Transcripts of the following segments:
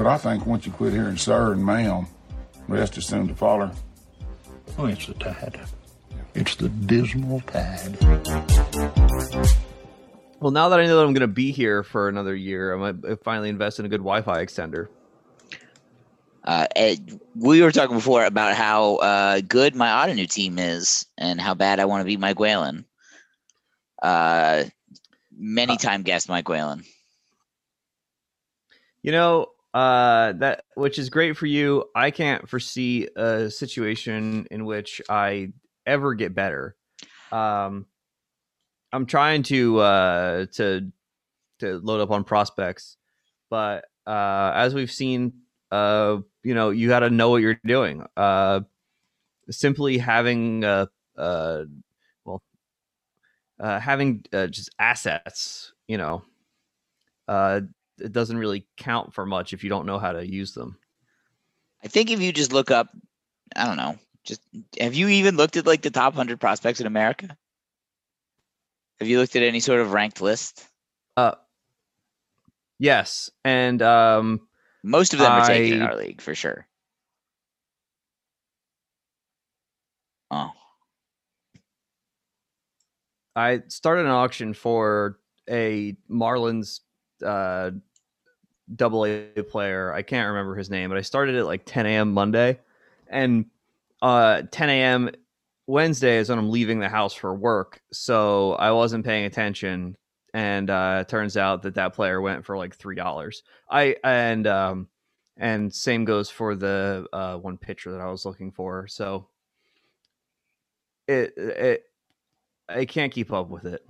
But I think once you quit hearing sir and ma'am, rest is soon to follow. Oh, it's the tide. It's the dismal tide. Well, now that I know that I'm going to be here for another year, I might finally invest in a good Wi-Fi extender. Uh, Ed, we were talking before about how uh, good my Ottoneu team is and how bad I want to beat Mike Whalen. Uh, many time guest Mike Whalen. You know uh, that which is great for you. I can't foresee a situation in which I ever get better. Um, I'm trying to uh, to to load up on prospects, but uh, as we've seen, uh, you know, you got to know what you're doing. Uh, simply having uh, uh, well, uh, having uh, just assets, you know, uh, it doesn't really count for much if you don't know how to use them. I think if you just look up, I don't know, just have you even looked at like the top hundred prospects in America? Have you looked at any sort of ranked list? Uh, yes, and um, most of them are taken in our league for sure. Oh, I started an auction for a Marlins uh, double A player. I can't remember his name, but I started at like 10 a.m. Monday, and uh, 10 a.m. Wednesday is when I'm leaving the house for work. So I wasn't paying attention, and uh, turns out that that player went for like three dollars. I and um, and same goes for the uh, one pitcher that I was looking for. So it it I can't keep up with it.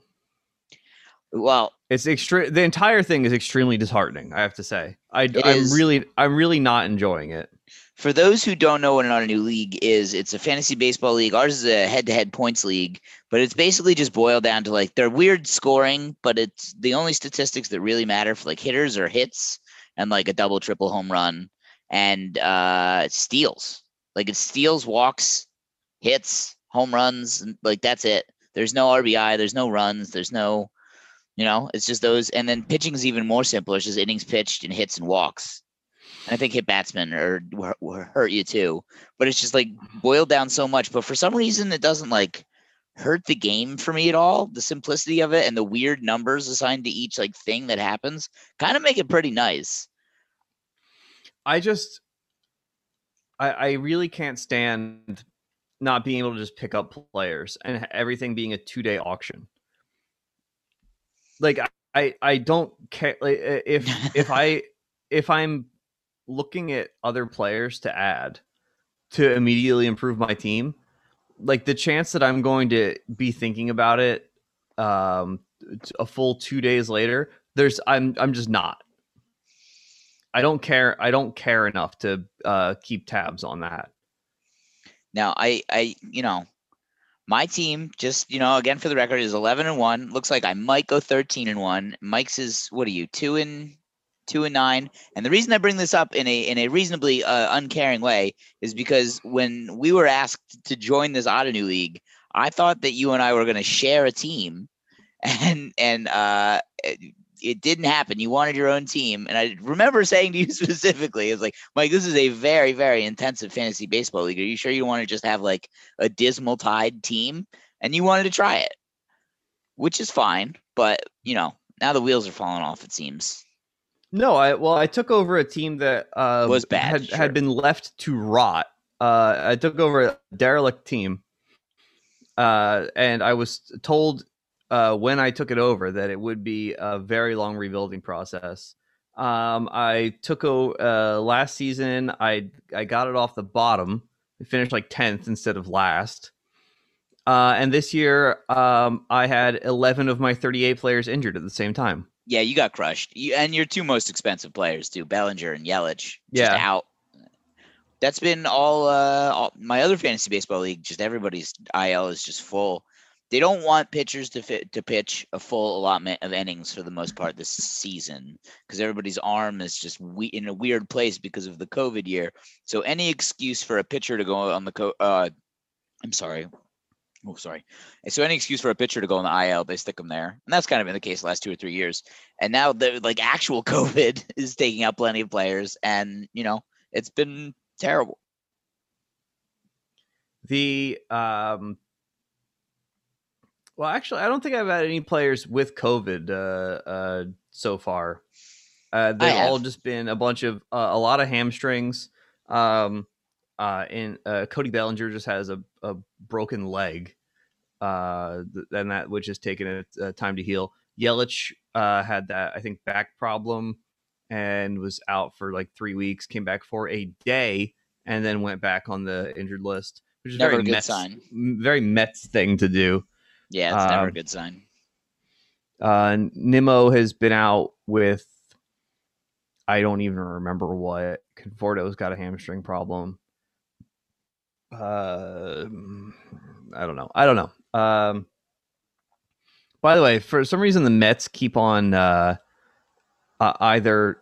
well, It's extreme. The entire thing is extremely disheartening. I have to say, I, It I'm is. really, I'm really not enjoying it. for those who don't know what an new league is, it's a fantasy baseball league. Ours is a head-to-head points league, but it's basically just boiled down to like they're weird scoring, but it's the only statistics that really matter for like hitters or hits and like a double, triple home run and uh steals. Like it's steals, walks, hits, home runs, and like that's it. There's no RBI, there's no runs, there's no, you know, it's just those. And then pitching is even more simple. It's just innings pitched and hits and walks. And I think hit batsmen or will hurt you too. But it's just like mm-hmm. boiled down so much. But for some reason, it doesn't like hurt the game for me at all. The simplicity of it and the weird numbers assigned to each like thing that happens kind of make it pretty nice. I just, I, I really can't stand not being able to just pick up players and everything being a two day auction. Like I, I, don't care. Like if if I if I'm looking at other players to add to immediately improve my team, like the chance that I'm going to be thinking about it um a full 2 days later, there's I'm I'm just not. I don't care I don't care enough to uh keep tabs on that. Now, I, I, you know, my team just, you know, again for the record is 11 and 1. Looks like I might go 13 and 1. Mike's is what are you? 2 and 2 and 9. And the reason I bring this up in a in a reasonably uh, uncaring way is because when we were asked to join this Ottoneu league, I thought that you and I were going to share a team and and uh it, didn't happen. You wanted your own team, and I remember saying to you specifically, "It's like, Mike, this is a very, very intensive fantasy baseball league. Are you sure you want to just have like a dismal tide team?" And you wanted to try it, which is fine. But you know, now the wheels are falling off. It seems. No, I well I took over a team that uh Was bad, had sure. had been left to rot. Uh I took over a derelict team. Uh and I was told uh when I took it over that it would be a very long rebuilding process. Um I took o- uh last season I I got it off the bottom. I finished like 10th instead of last. Uh and this year um I had 11 of my 38 players injured at the same time. Yeah, you got crushed. You, and your two most expensive players too, Bellinger and Yelich, just Yeah. out. That's been all, uh, all. My other fantasy baseball league, just everybody's IL is just full. They don't want pitchers to fit to pitch a full allotment of innings for the most part this season because everybody's arm is just we- in a weird place because of the COVID year. So any excuse for a pitcher to go on the co- uh, I'm sorry, Oh, sorry. So any excuse for a pitcher to go on the IL, they stick them there, and that's kind of been the case the last two or three years. And now the like actual COVID is taking out plenty of players, and you know it's been terrible. The um, well, actually, I don't think I've had any players with COVID uh, uh, so far. Uh, they've all just been a bunch of uh, a lot of hamstrings. Um, uh, and uh, Cody Bellinger just has a, a broken leg, uh, and that which has taken a, time to heal. Yelich uh, had that I think back problem and was out for like three weeks. Came back for a day and then went back on the injured list, which is Never very a good Mets, sign. very Mets thing to do. Yeah, it's never a Um, good sign. Uh, Nimmo has been out with I don't even remember what. Conforto's got a hamstring problem. Uh, I don't know. I don't know. Um, by the way, for some reason, the Mets keep on uh, uh, either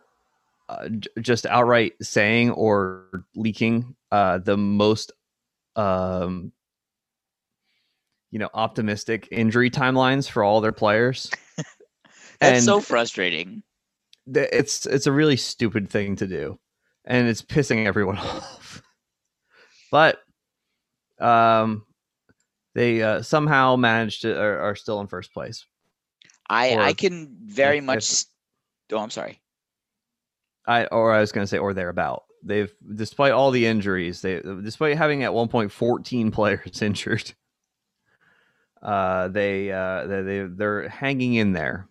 uh, j- just outright saying or leaking uh, the most, um, you know, optimistic injury timelines for all their players. That's and- so frustrating. th- it's it's a really stupid thing to do and it's pissing everyone off but um they uh, somehow managed to are, are still in first place I I can very if- much. if- oh, I'm sorry. i or i was going to say or thereabout they've despite all the injuries they despite having at one point 14 players injured uh they uh they, they they're hanging in there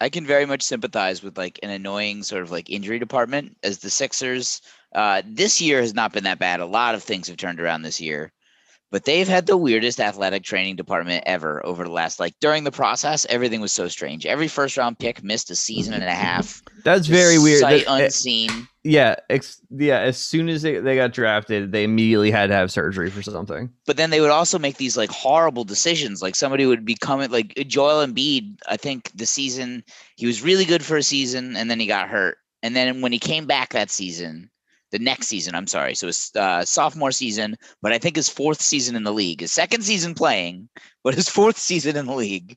I can very much sympathize with like an annoying sort of like injury department as the Sixers. Uh, this year has not been that bad. A lot of things have turned around this year, but they've had the weirdest athletic training department ever over the last like during the process. Everything was so strange. Every first round pick missed a season and a half. that's very weird Sight That- eh, unseen. yeah ex- yeah as soon as they, they got drafted they immediately had to have surgery for something but then they would also make these like horrible decisions. Like somebody would be coming, like Joel Embiid. I think the season he was really good for a season, and then he got hurt. And then when he came back that season, the next season, I'm sorry, so his uh, sophomore season, but I think his fourth season in the league, his second season playing, but his fourth season in the league,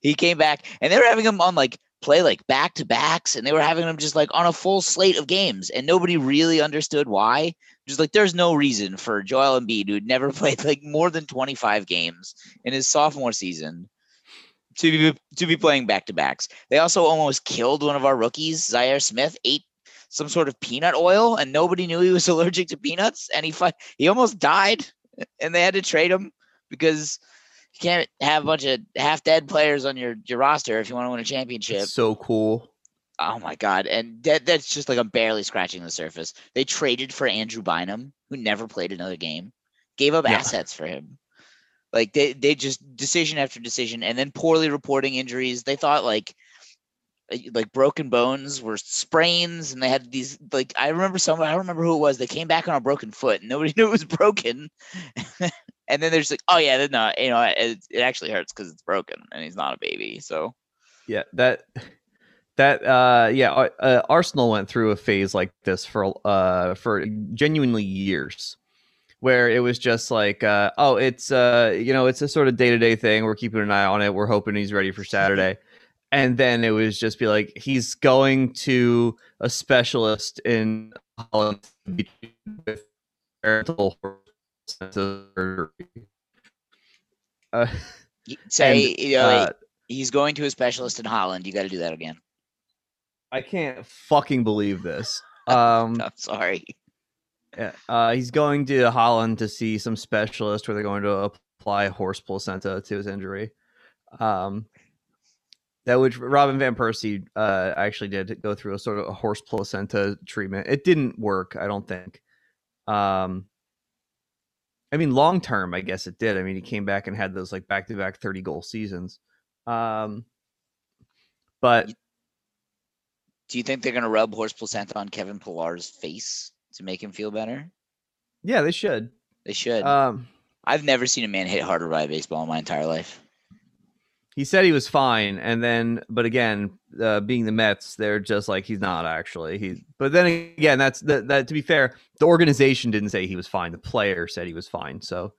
he came back, and they were having him on like play like back to backs, and they were having him just like on a full slate of games, and nobody really understood why. Just like there's no reason for Joel Embiid, who had never played like more than 25 games in his sophomore season, to be to be playing back to backs. They also almost killed one of our rookies, Zhaire Smith, ate some sort of peanut oil, and nobody knew he was allergic to peanuts, and he fi- he almost died, and they had to trade him because you can't have a bunch of half dead players on your your roster if you want to win a championship. It's so cool Oh my god! And that that's just like I'm barely scratching the surface. They traded for Andrew Bynum, who never played another game, gave up Yeah. assets for him. Like they they just decision after decision, and then poorly reporting injuries. They thought like like broken bones were sprains, and they had these like I remember some I don't remember who it was. They came back on a broken foot, and nobody knew it was broken. and then there's like, oh yeah, no, you know, it, it actually hurts because it's broken, and he's not a baby. So Yeah, that that uh yeah, uh, Arsenal went through a phase like this for uh for genuinely years where it was just like uh oh, it's uh you know, it's a sort of day-to-day thing. We're keeping an eye on it. We're hoping he's ready for Saturday. And then it was just be like he's going to a specialist in Holland with parental surgery. Uh, say and, you know, uh, he's going to a specialist in Holland. You got to do that again. I can't fucking believe this. Um, I'm sorry. yeah, uh, he's going to Holland to see some specialist where they're going to apply horse placenta to his injury. Um, that which Robin van Persie uh, actually did go through a sort of a horse placenta treatment. It didn't work, I don't think. Um, I mean, long term, I guess it did. I mean, he came back and had those like back to back thirty goal seasons. Um, but Do you think they're going to rub horse placenta on Kevin Pillar's face to make him feel better? yeah, they should. They should. Um, I've never seen a man hit harder by a baseball in my entire life. He said he was fine and then but again uh, being the mets they're just like he's not actually he but then again that's that, that to be fair the organization didn't say he was fine the player said he was fine so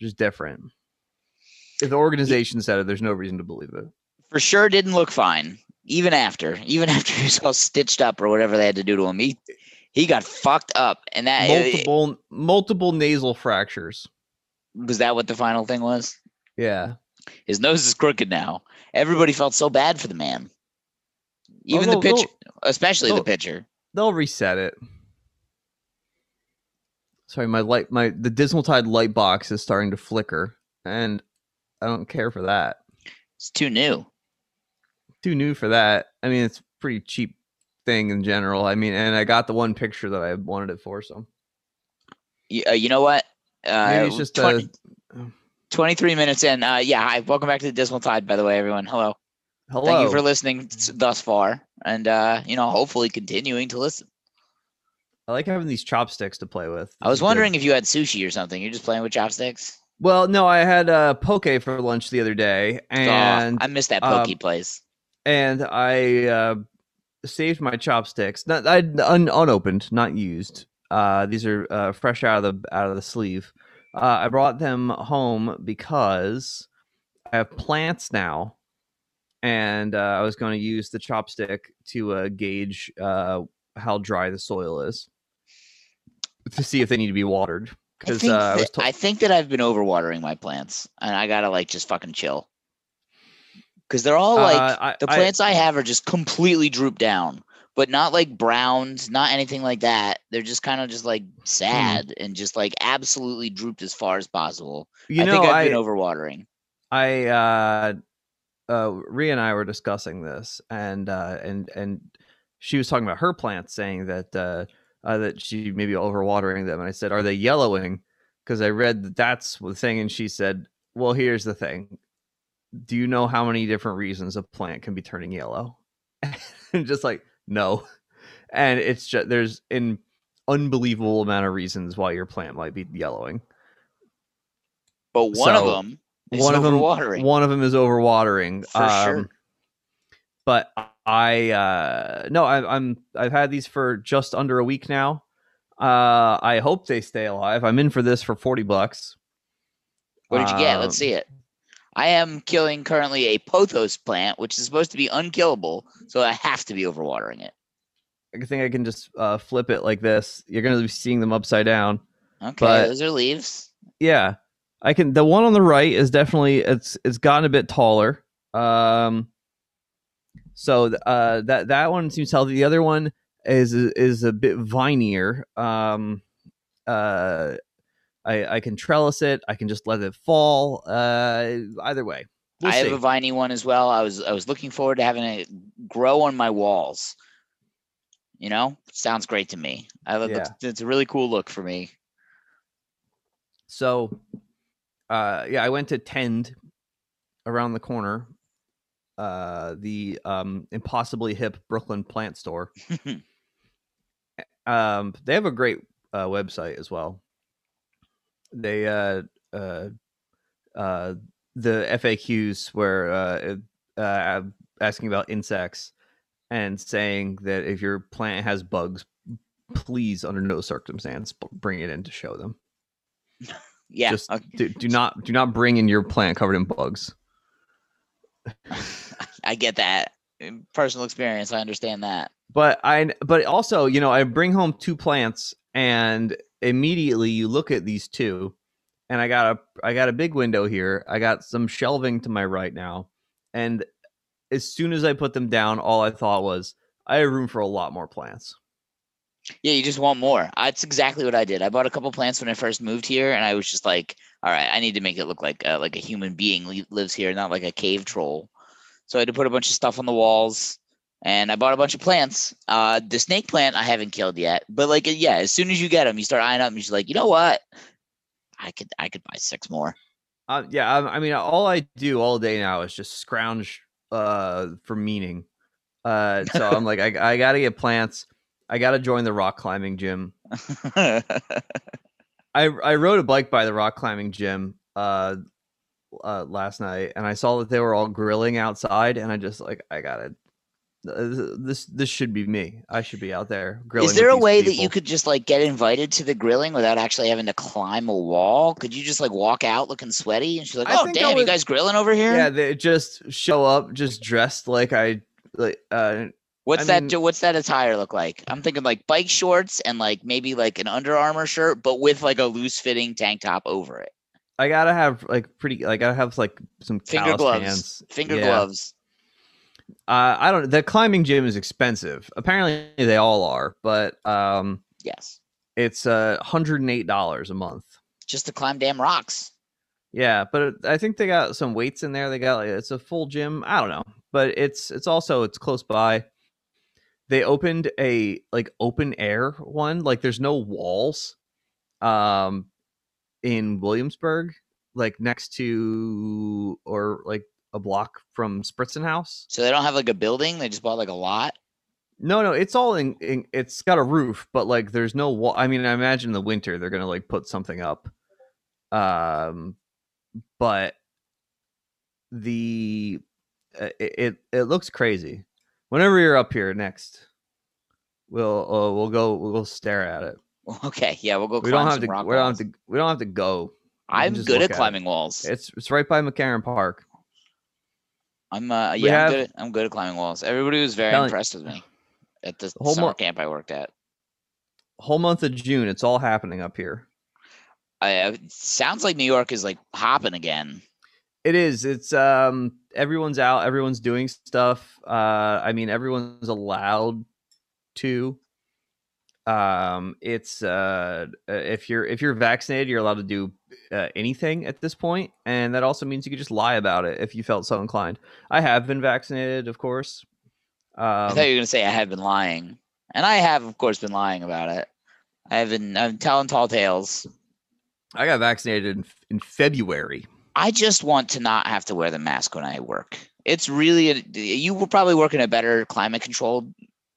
just different If the organization said it, there's no reason to believe it. For sure, didn't look fine. Even after, even after he was all stitched up or whatever they had to do to him, he he got fucked up. And that Multiple multiple nasal fractures. was that what the final thing was. Yeah. His nose is crooked now. Everybody felt so bad for the man. Even they'll- the pitcher, especially the pitcher. They'll reset it. Sorry, my light my the Dismal Tide light box is starting to flicker, and I don't care for that. It's too new. Too new for that. I mean, it's pretty cheap thing in general. I mean, and I got the one picture that I wanted it for, so You, uh, you know what? Uh, maybe it's just 20 a 23 minutes in. Uh, yeah, hi. Welcome back to the Dismal Tide, by the way, everyone. Hello. hello. Thank you for listening thus far. And, uh, you know, hopefully continuing to listen. I like having these chopsticks to play with. I was is good. wondering if you had sushi or something. You're just playing with chopsticks? Well, no, I had uh, poke for lunch the other day, and I missed that poke pokey place. and I uh, saved my chopsticks. Not I un, unopened, not used. Uh, these are uh, fresh out of the out of the sleeve. Uh, I brought them home because I have plants now, and uh, I was going to use the chopstick to uh, gauge uh, how dry the soil is to see if they need to be watered. Because think, uh, I. I think that I've been overwatering my plants, and I gotta like just fucking chill. Because they're all like uh, I- the I- plants I, have are just completely drooped down, but not like browns, not anything like that. They're just kind of just like Hmm. sad and just like absolutely drooped as far as possible. you I know, think I've I, been overwatering. I uh uh Rhea and I were discussing this and uh and and she was talking about her plants saying that uh, uh that she may be overwatering them and I said are they yellowing because I read that that's the thing and she said well here's the thing do you know how many different reasons a plant can be turning yellow and just like no and it's just there's an unbelievable amount of reasons why your plant might be yellowing But one of them is one of them one of them is overwatering For sure. um, but i uh no I, i'm i've had these for just under a week now uh i hope they stay alive i'm in for this for 40 bucks what did you get? Let's um, see it. I am killing currently a pothos plant, which is supposed to be unkillable, so I have to be overwatering it. i think i can just uh flip it like this. You're gonna be seeing them upside down. Okay, But- those are leaves. yeah i can the one on the right is definitely it's it's gotten a bit taller. Um so uh that that one seems healthy. The other one is is a bit vinier. Um uh i i can trellis it i can just let it fall uh either way we'll I have a viney one as well. I was I was looking forward to having it grow on my walls. You know, sounds great to me. I Yeah. it's a really cool look for me. So, uh, yeah, I went to Tend around the corner, uh, the um, impossibly hip Brooklyn plant store. um, they have a great uh, website as well. They uh, uh, uh, the FAQs were uh, uh, asking about insects and saying that if your plant has bugs, please, under no circumstance, bring it in to show them Yeah, just okay. do, do not do not bring in your plant covered in bugs. I get that. Personal experience, I understand that. But I but also, you know, I bring home two plants and immediately you look at these two and I got a I got a big window here. I got some shelving to my right now. And as soon as I put them down, all I thought was I have room for a lot more plants. Yeah, you just want more. That's exactly what I did. I bought a couple plants when I first moved here, and I was just like, "All right, I need to make it look like uh, like a human being lives here, not like a cave troll." So I had to put a bunch of stuff on the walls, and I bought a bunch of plants. Uh, the snake plant I haven't killed yet, but like, yeah, as soon as you get them, you start eyeing up, and you're like, you know what? I could I could buy six more. Uh, yeah, I, I mean, all I do all day now is just scrounge uh, for meaning. Uh, so I'm like, I, I got to get plants. I got to join the rock climbing gym. I I rode a bike by the rock climbing gym uh, uh last night and I saw that they were all grilling outside and I just like I gotta This this should be me. I should be out there grilling. Is there a way that you could just like get invited to the grilling without actually having to climb a wall? Could you just like walk out looking sweaty and she's like, "Oh damn, you guys grilling over here? Yeah, they just show up just dressed like I like. uh What's I that? mean- do- what's that attire look like? I'm thinking like bike shorts and like maybe like an Under Armour shirt, but with like a loose fitting tank top over it. I gotta have like pretty. like I gotta have like some Finger gloves. hands. Finger Yeah. gloves. Uh, I don't. The climbing gym is expensive. Apparently, they all are, but um, Yes. it's uh, hundred and eight dollars a month. Just to climb damn rocks. Yeah, but I think they got some weights in there. They got like it's a full gym. I don't know, but it's it's also it's close by. They opened a like open air one. Like there's no walls, um, in Williamsburg, like next to or like a block from Spritzenhaus. So they don't have like a building. They just bought like a lot. No, no, it's all in, in. It's got a roof, but like there's no wall. I mean, I imagine in the winter they're gonna like put something up. Um, but the uh, it it, it looks crazy. Whenever you're up here next, we'll uh, we'll go we'll stare at it. Okay, yeah, we'll go. We don't have to. We don't have to. We don't have to go. I'm good at at climbing walls. It's it's right by McCarren Park. I'm uh, yeah, I'm good. At, I'm good at climbing walls. Everybody was very Telling- impressed with me at the Whole summer mo- camp I worked at. Whole month of June, it's all happening up here. I, it sounds like New York is like hopping again. It is. It's um everyone's out, everyone's doing stuff. Uh I mean everyone's allowed to. Um it's uh uh, if you're if you're vaccinated, you're allowed to do uh, anything at this point, and that also means you could just lie about it if you felt so inclined. I have been vaccinated, of course. I Um thought you were gonna say I have been lying, and I have, of course, been lying about it. I have been. I'm telling tall tales. I got vaccinated in, in February. I just want to not have to wear the mask when I work. It's really a, you will probably work in a better climate controlled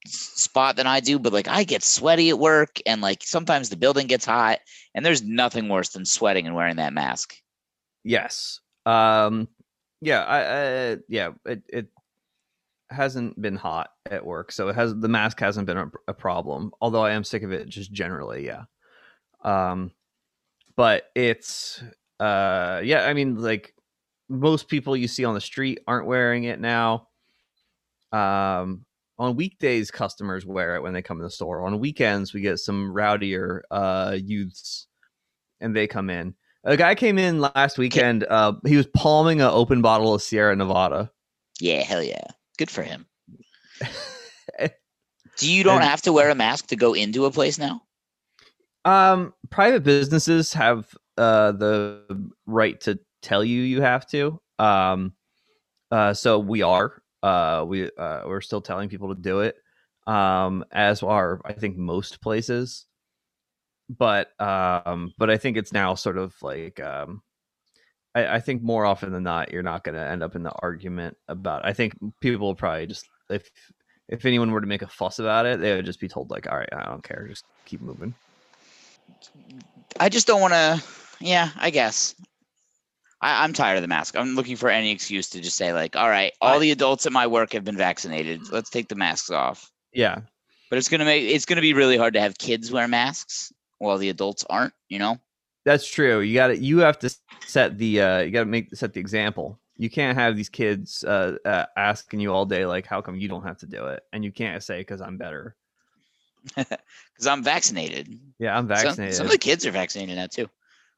spot than I do, but like I get sweaty at work and like sometimes the building gets hot and there's nothing worse than sweating and wearing that mask. Yes. Um yeah, I, I yeah, it it hasn't been hot at work, so it has the mask hasn't been a, a problem. Although I am sick of it just generally, yeah. Um but it's uh yeah, I mean like most people you see on the street aren't wearing it now. Um on weekdays customers wear it when they come in the store. On weekends we get some rowdier uh youths and they come in. A guy came in last weekend. Uh, he was palming an open bottle of Sierra Nevada. Yeah, hell yeah. Good for him. Do you don't And- have to wear a mask to go into a place now? Um, private businesses have uh, the right to tell you you have to. Um, uh, so we are. Uh, we uh, we're still telling people to do it. Um, as are I think most places. But um, but I think it's now sort of like um, I, I think more often than not you're not going to end up in the argument about. I think people will probably just if if anyone were to make a fuss about it, they would just be told like, all right, I don't care, just keep moving. I just don't want to. Yeah, I guess. I, I'm tired of the mask. I'm looking for any excuse to just say, like, all right, all the adults at my work have been vaccinated. Let's take the masks off. Yeah, But it's gonna make it's gonna be really hard to have kids wear masks while the adults aren't. You know. That's true. You got to You have to set the. Uh, you got to make set the example. You can't have these kids uh, uh, asking you all day like, "How come you don't have to do it?" And you can't say because I'm better. Because I'm vaccinated. Yeah, I'm Some- vaccinated. Some, of the kids are vaccinated now too.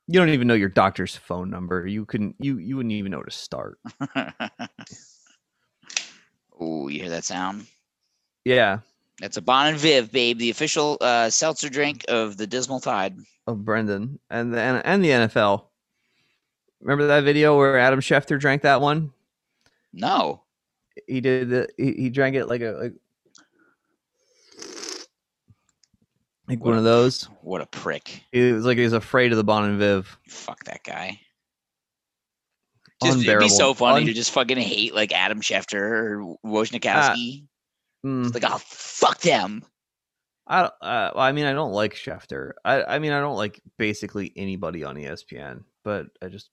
You don't even know your doctor's phone number. You couldn't. You you wouldn't even know to start. oh, you hear that sound? Yeah, That's a Bon and Viv, babe, the official uh, seltzer drink of the Dismal Tide. of Brendan and the and, the NFL. Remember that video where Adam Schefter drank that one? No. He did. The, he, he drank it like a like, like What one a- of those. What a prick. He was like he was afraid of the Bon and Viv. Fuck that guy. Just, it'd be so funny Un- to just fucking hate like Adam Schefter or Wojnarowski. Mm. It's like, oh, fuck them. I don't- uh, well, I mean, I don't like Schefter. I I mean, I don't like basically anybody on ESPN, but I just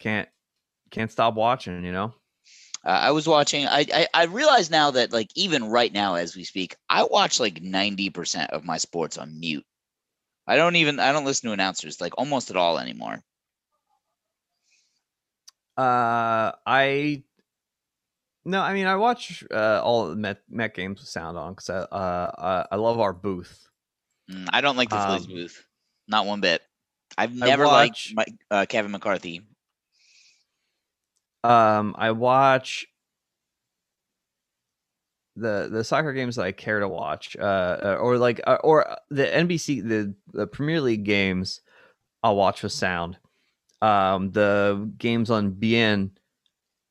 can't can't stop watching. You know, Uh, I was watching. I, I I realize now that like even right now as we speak, I watch like ninety percent of my sports on mute. I don't even I don't listen to announcers like almost at all anymore. Uh, I no, I mean I watch uh, all the Met, Met games with sound on because I uh I, I love our booth. Mm, I don't like the Phillies Um, booth, not one bit. I've never watch- liked Mike, uh, Kevin McCarthy. Um, I watch the the soccer games that I care to watch, uh, or like, uh, or uh, the NBC the the Premier League games. I'll watch with sound. Um, the games on beIN,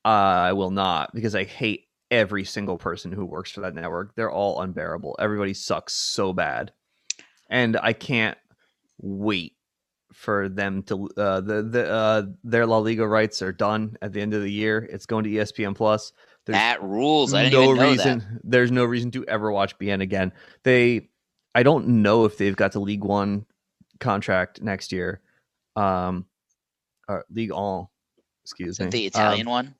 uh, I will not because I hate every single person who works for that network. They're all unbearable. Everybody sucks so bad, and I can't wait for them to uh, the the uh, their La Liga rights are done at the end of the year. It's going to ESPN Plus. There's That rules. I didn't no even know reason. that. There's no reason to ever watch beIN again. They, I don't know if they've got the Ligue 1 contract next year, um, or League All. Excuse me. the Italian Um, one?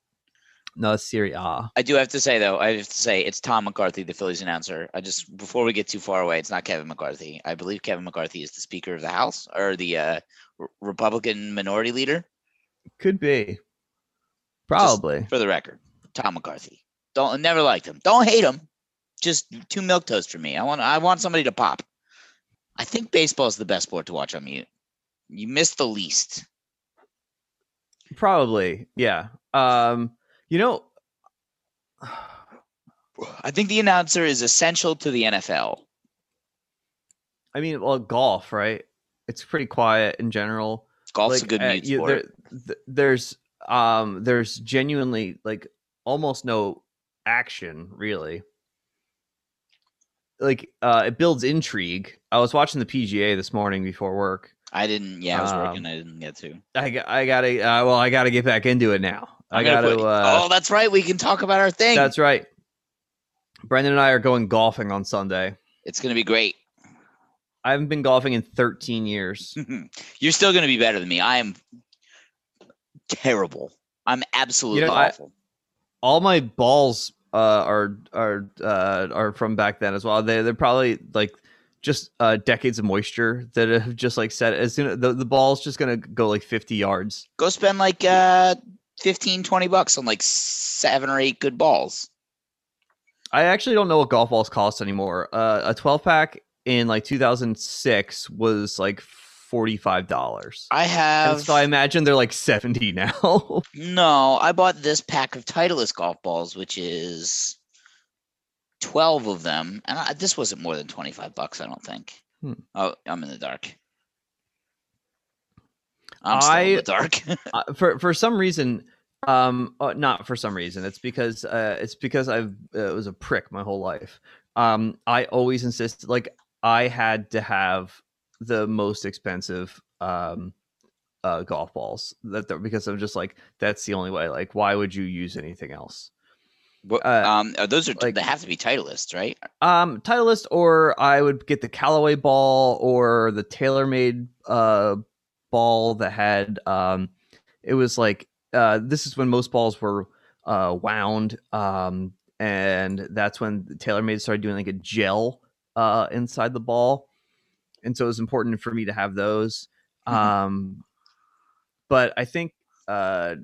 No, it's Serie A. I do have to say though, I have to say it's Tom McCarthy, the Phillies announcer. I just before we get too far away, it's not Kevin McCarthy. I believe Kevin McCarthy is the Speaker of the House or the uh, Republican Minority Leader. Could be. Probably. For the record, Tom McCarthy. Don't never liked him. Don't hate him. Just two milk toast for me. I want I want somebody to pop. I think baseball is the best sport to watch on mute. You miss the least. Probably. Yeah. Um. You know. I think the announcer is essential to the NFL. I mean, well, golf, right? It's pretty quiet in general. Golf's a good uh, mute you- sport. there- th- there's um there's genuinely like almost no action really like uh it builds intrigue i was watching the pga this morning before work I didn't. Yeah, I was um, working. I didn't get to. i, got- I gotta uh, well i gotta get back into it now i I'm gotta put- uh oh, that's right. We can talk about our thing. that's right brendan and i are going golfing on sunday It's gonna be great. i haven't been golfing in 13 years You're still gonna be better than me. I am terrible. I'm absolutely I- awful. all my balls uh, are are uh, are from back then as well. They they're probably like just uh, decades of moisture that have just like set as soon the the ball's just gonna go like fifty yards. Go spend like uh 15, 20 bucks on like seven or eight good balls. I actually don't know what golf balls cost anymore. Uh, a twelve pack in like two thousand six was like forty five dollars. I have So I imagine they're like seventy now. no. I bought this pack of Titleist golf balls, which is twelve of them, and I, this wasn't more than twenty five bucks. I don't think. Hmm. Oh, I'm in the dark. I'm still in the dark. uh, for for some reason um uh, not for some reason it's because uh it's because i've uh, was a prick my whole life um i always insist like i had to have the most expensive um uh golf balls that they're- because i'm just like that's the only way like why would you use anything else What- uh, um, uh, those are like- they have to be Titleists, right? um titleist or i would get the callaway ball or the TaylorMade uh ball that had um it was like uh this is when most balls were uh wound um and that's when TaylorMade started doing like a gel uh inside the ball and so it was important for me to have those Mhm. um but i think uh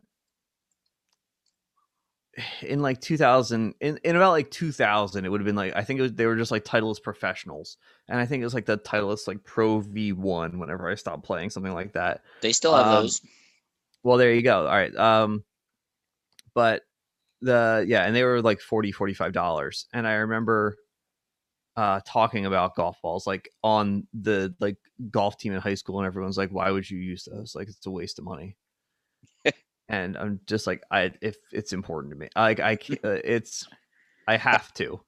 in like 2000 in, in about like 2000 it would have been like i think it was they were just like titleist professionals and i think it was like the titleist like pro v1 whenever i stopped playing something like that. They still have Um, those. well there you go all right um but the yeah and they were like 40 45 dollars and i remember uh talking about golf balls like on the like golf team in high school and everyone's like why would you use those? Like it's a waste of money and i'm just like i if it's important to me like i uh, it's i have to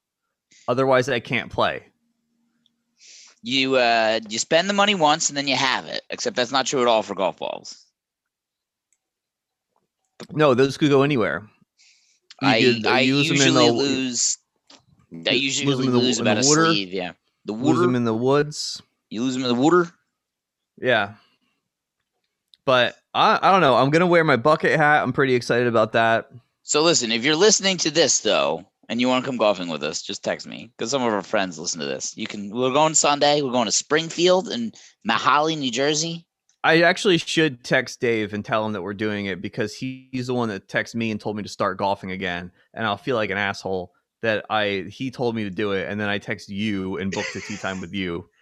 otherwise i can't play You uh you spend the money once and then you have it. Except that's not true at all for golf balls. no those could go anywhere You I could, uh, I use them in usually the- lose. I lose usually them in the- lose about a water? sleeve. Yeah, the lose them in the woods you lose them in the water. Yeah. But I, I don't know. I'm gonna wear my bucket hat. I'm pretty excited about that. So listen, if you're listening to this though, and you want to come golfing with us, just text me because some of our friends listen to this. You can. We're going Sunday. We're going to Springfield and Mount Holly, New Jersey. I actually should text Dave and tell him that we're doing it because he, he's the one that texted me and told me to start golfing again, and I'll feel like an asshole that I he told me to do it, and then I text you and booked a tea time with you.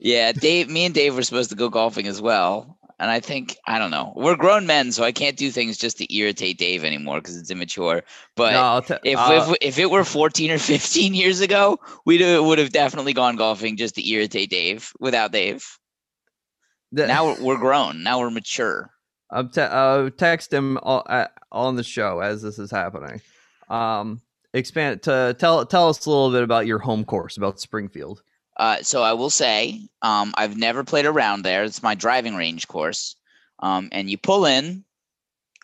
Yeah, Dave. Me and Dave were supposed to go golfing as well, and I think I don't know. We're grown men, so I can't do things just to irritate Dave anymore because it's immature. But No, I'll if, uh, if if it were 14 or 15 years ago, we would have definitely gone golfing just to irritate Dave without Dave. the- Now we're, we're grown. Now we're mature. I'm te- uh, text him all, uh, on the show as this is happening. Um, expand to tell tell us a little bit about your home course about Springfield. Uh, so I will say, um, I've never played around there. It's my driving range course. Um, and you pull in,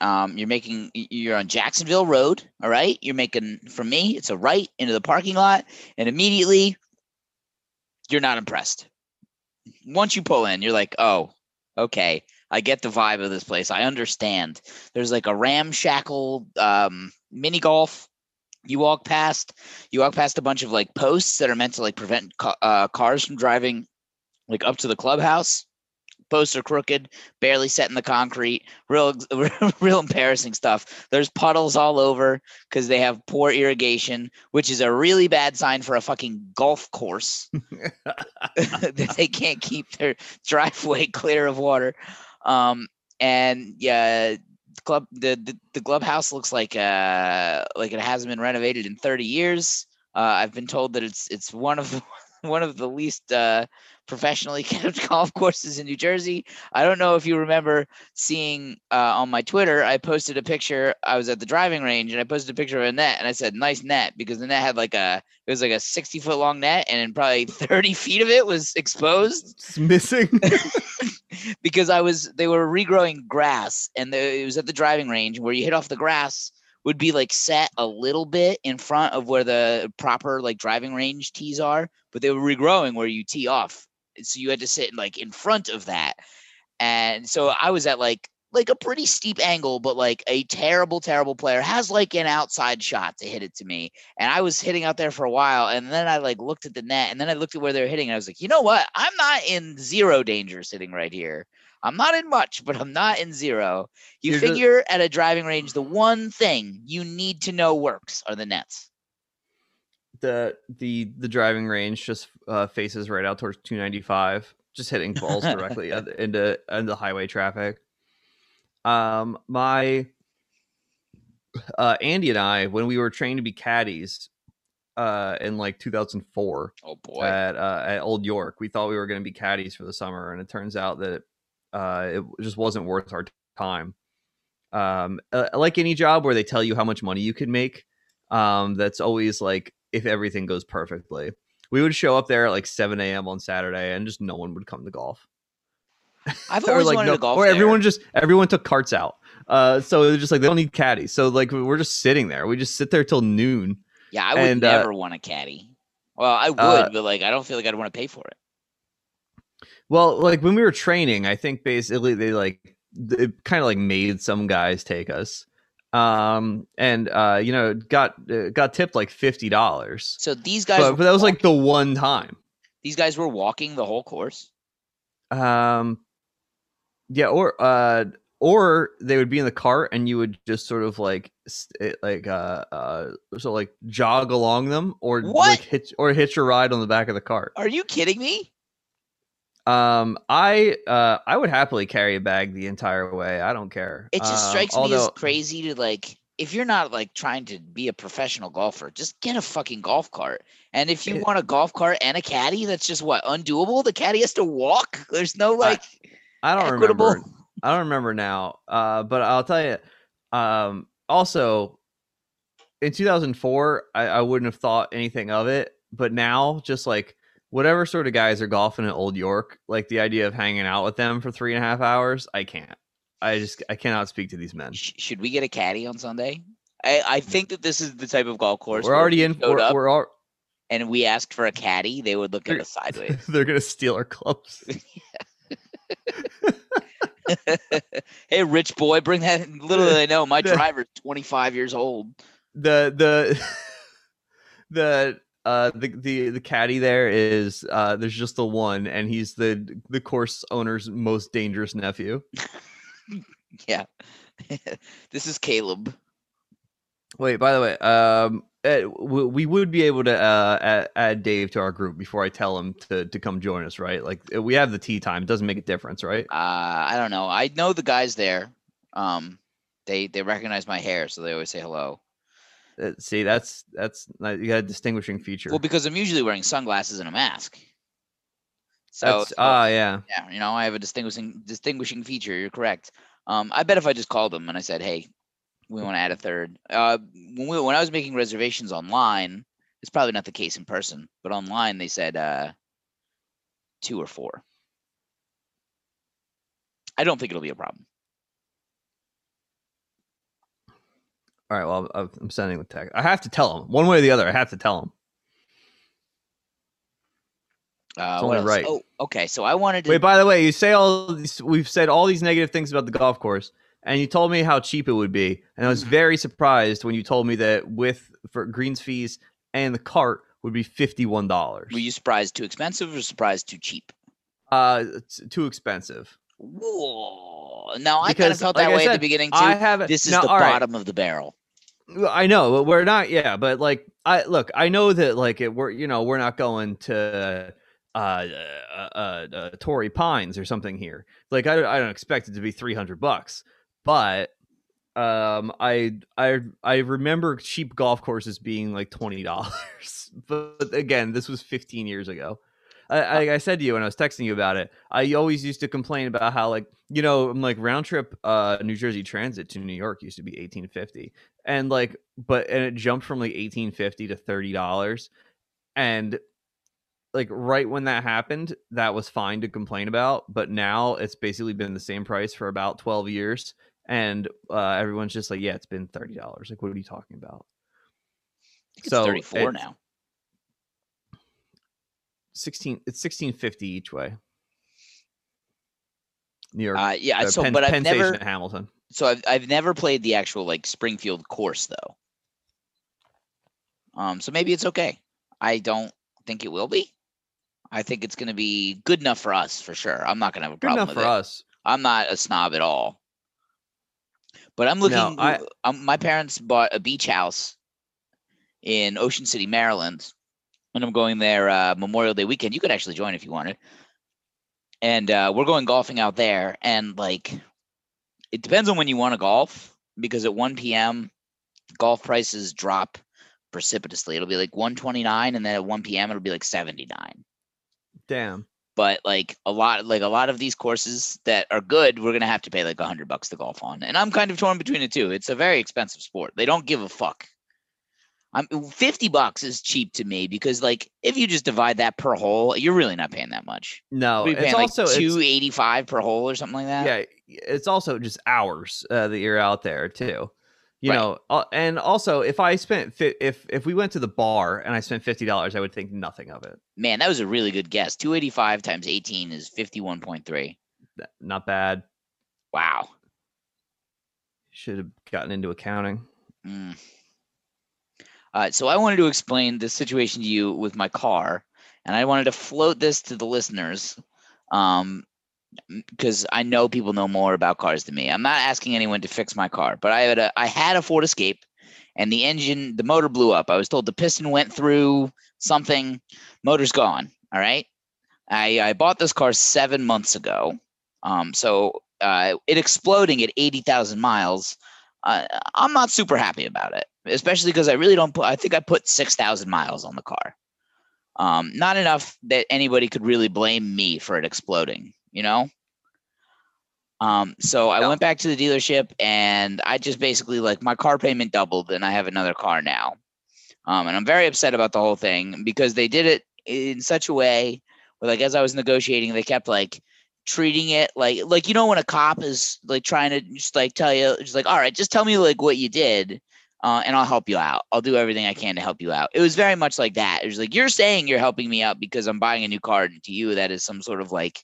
um, you're making, you're on Jacksonville Road. All right. You're making, for me, it's a right into the parking lot. And immediately you're not impressed. Once you pull in, you're like, oh, okay. I get the vibe of this place. I understand. There's like a ramshackle um, mini golf. You walk past, you walk past a bunch of like posts that are meant to like prevent ca- uh, cars from driving like up to the clubhouse. Posts are crooked, barely set in the concrete, real, real embarrassing stuff. There's puddles all over because they have poor irrigation, which is a really bad sign for a fucking golf course that they can't keep their driveway clear of water. Um, and yeah, the club the, the the clubhouse looks like uh like it hasn't been renovated in 30 years. Uh, I've been told that it's it's one of the one of the least uh, professionally kept golf courses in New Jersey. I don't know if you remember seeing uh, on my Twitter. I posted a picture. I was at the driving range and I posted a picture of a net and I said "nice net" because the net had like a it was like a 60 foot long net and probably 30 feet of it was exposed It's missing. because I was they were regrowing grass and the, it was at the driving range where you hit off the grass would be like set a little bit in front of where the proper like driving range tees are, but they were regrowing where you tee off. So you had to sit like in front of that. And so I was at like like a pretty steep angle, but like a terrible, terrible player has like an outside shot to hit it to me. And I was hitting out there for a while. And then I like looked at the net and then I looked at where they were hitting. And I was like, you know what? I'm not in zero danger sitting right here. I'm not in much, but I'm not in zero. You You're just- figure at a driving range, the one thing you need to know works are the nets. the the the driving range just uh, faces right out towards 295, just hitting balls directly into into highway traffic. Um, my uh, Andy and I, when we were trained to be caddies, uh, in like 2004 Oh boy. at uh, at Old York, we thought we were going to be caddies for the summer, and it turns out that uh, it just wasn't worth our time. Um, uh, like any job where they tell you how much money you can make, um, that's always like if everything goes perfectly. We would show up there at like 7 a.m. on Saturday, and just no one would come to golf. I've always like wanted no, to golf or there. everyone just everyone took carts out. Uh, so they're just like they don't need caddies. So like we're just sitting there. We just sit there till noon. yeah, I would and, uh, never want a caddy. Well, I would, uh, but like I don't feel like I'd want to pay for it. Well, like when we were training, I think basically they like they kind of like made some guys take us, um, and uh, you know got uh, got tipped like fifty dollars. So these guys, But, but that was like the one time. these guys were walking the whole course. Um, yeah, or uh, or they would be in the cart and you would just sort of like like uh uh so like jog along them or What? like hitch or hitch a ride on the back of the cart. Are you kidding me? Um, I uh I would happily carry a bag the entire way. I don't care. It just Um, strikes me as crazy to like if you're not like trying to be a professional golfer, just get a fucking golf cart. And if you It- want a golf cart and a caddy, that's just what undoable. The caddy has to walk. There's no like I don't equitable. remember. I don't remember now. Uh, but I'll tell you. Um, also, in 2004, I, I wouldn't have thought anything of it. But now, just like whatever sort of guys are golfing at Old York, like the idea of hanging out with them for three and a half hours, I can't. I just I cannot speak to these men. Sh- should we get a caddy on Sunday? I, I think that this is the type of golf course. We're already we in. We're, we're all. and we asked for a caddy, they would look at us sideways. They're gonna steal our clubs. hey, rich boy, bring that. in. Little do they know, my The- driver's 25 years old. the the the uh the the the caddy there is uh there's just the one and he's the the course owner's most dangerous nephew Yeah. this is Caleb. wait by the way um eh, we would be able to uh add, add dave to our group before i tell him to to come join us right like eh, we have the tea time it doesn't make a difference right Uh, I don't know. I know the guys there. Um, they they recognize my hair, so they always say hello. Uh, see that's that's you got a distinguishing feature Well, because I'm usually wearing sunglasses and a mask. So, ah yeah yeah, you know, I have a distinguishing distinguishing feature. You're correct. Um, I bet if I just called them and I said, "Hey, we want to add a third. Uh, when we, when I was making reservations online, it's probably not the case in person, but online they said uh, two or four. I don't think it'll be a problem. all right well i'm sending the text i have to tell him one way or the other i have to tell him Uh, only right. Oh, okay. So I wanted to. Wait, by the way, you say all these, we've said all these negative things about the golf course, and you told me how cheap it would be, and I was Mhm. very surprised when you told me that with for greens fees and the cart would be fifty one dollars. were you surprised too expensive or surprised too cheap? Uh, it's too expensive. Whoa. No, I kind of felt that I way at the beginning too. I have this is now, the all right, bottom of the barrel. I know but we're not, yeah, but like I look, I know that like it, we're you know we're not going to uh, uh, uh, uh Torrey Pines or something here. Like I, don't- I don't expect it to be three hundred bucks, but um, I I I remember cheap golf courses being like twenty dollars, but again, this was fifteen years ago. I, I, I said to you when I was texting you about it, I always used to complain about how like you know I'm like round trip uh New Jersey Transit to New York used to be eighteen fifty, and like but and it jumped from like eighteen fifty to thirty dollars, and like right when that happened, that was fine to complain about, but now it's basically been the same price for about twelve years, and uh, everyone's just like, yeah, it's been thirty dollars. Like, what are you talking about? It's So, 34 it's- now. Sixteen, it's sixteen fifty each way. New York, Uh, yeah. uh, so, Penn, but I've Penn never. Station at Hamilton. So I've I've never played the actual like Springfield course though. Um. So maybe it's okay. I don't think it will be. I think it's going to be good enough for us for sure. I'm not going to have a Good problem enough for it. us. I'm not a snob at all. But I'm looking. No, I- um, my parents bought a beach house in Ocean City, Maryland, and I'm going there uh, Memorial Day weekend. You could actually join if you wanted. And uh, we're going golfing out there, and like, it depends on when you want to golf because at 1 p.m. golf prices drop precipitously. It'll be like 129, and then at 1 p.m. it'll be like 79 Damn. But like a lot like a lot of these courses that are good we're gonna have to pay like a hundred bucks to golf on and i'm kind of torn between the two. It's a very expensive sport. They don't give a fuck. I'm 50 bucks is cheap to me because like if you just divide that per hole you're really not paying that much. No, it's like also it's- 285 per hole or something like that. Yeah it's also just hours uh, that you're out there too you Right. know uh, and also if i spent fi- if if we went to the bar and i spent $50 i would think nothing of it. Man that was a really good guess. 285 times 18 is 51.3 not bad. Wow. Should have gotten into accounting. Mm. Uh, so I wanted to explain the situation to you with my car, and I wanted to float this to the listeners, um, because I know people know more about cars than me. I'm not asking anyone to fix my car, but I had a I had a Ford Escape, and the engine, the motor blew up. I was told the piston went through something, motor's gone. All right, I I bought this car seven months ago, um, so uh, it exploding at eighty thousand miles. Uh, I'm not super happy about it, especially because I really don't put. I think I put six thousand miles on the car. Um, not enough that anybody could really blame me for it exploding. You know. Um, so I went back to the dealership and I just basically like my car payment doubled and I have another car now. Um, and I'm very upset about the whole thing because they did it in such a way where like as I was negotiating, they kept like treating it like like you know when a cop is like trying to just like tell you just like all right just tell me like what you did uh, and i'll help you out i'll do everything i can to help you out it was very much like that it was like you're saying you're helping me out because i'm buying a new car and to you that is some sort of like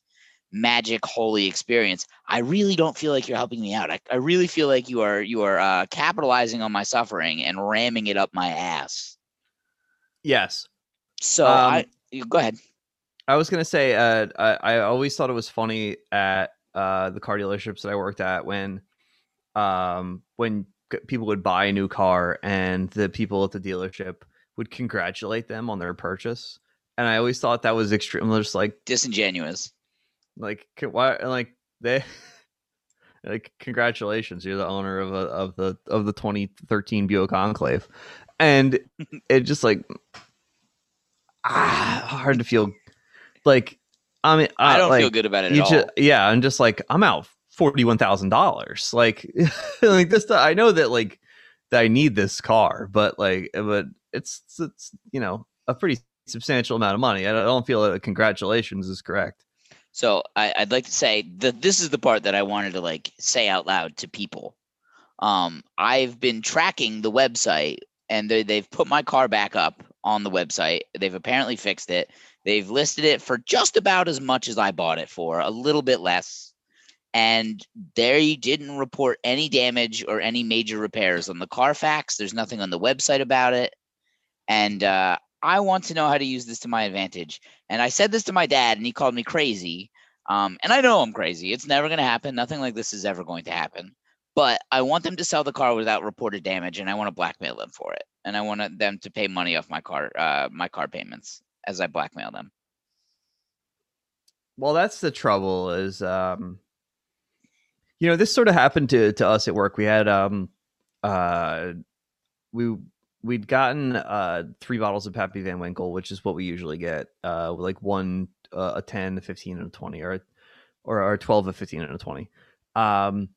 magic holy experience. I really don't feel like you're helping me out. I, I really feel like you are you are uh, capitalizing on my suffering and ramming it up my ass. Yes. so Um, i you- go ahead. I was gonna say, uh, I, I always thought it was funny at uh, the car dealerships that I worked at when, um, when people would buy a new car and the people at the dealership would congratulate them on their purchase, and I always thought that was extremely just like disingenuous like why like they like congratulations you're the owner of a, of the of the 2013 Buick Enclave. And it just like ah hard to feel like I mean i don't feel good about it you at ju- all. yeah I'm just like I'm out forty one thousand dollars like like this I know that like that I need this car but like but it's it's you know a pretty substantial amount of money. I don't- I don't feel that congratulations is correct So I, I'd like to say that this is the part that I wanted to like say out loud to people. Um, I've been tracking the website, and they, they've put my car back up on the website. They've apparently fixed it. They've listed it for just about as much as I bought it for, a little bit less. And they didn't report any damage or any major repairs on the Carfax. There's nothing on the website about it. And uh, I want to know how to use this to my advantage. And I said this to my dad, and he called me crazy. Um, and I know I'm crazy. It's never going to happen. Nothing like this is ever going to happen. But I want them to sell the car without reported damage, and I want to blackmail them for it. And I want them to pay money off my car, uh, my car payments, as I blackmail them. Well, that's the trouble is um you know, this sort of happened to to us at work. We had um uh we we'd gotten uh three bottles of Pappy Van Winkle, which is what we usually get. Uh like one uh, a 10, a 15 and a 20 or or or 12, a 15 and a 20. Um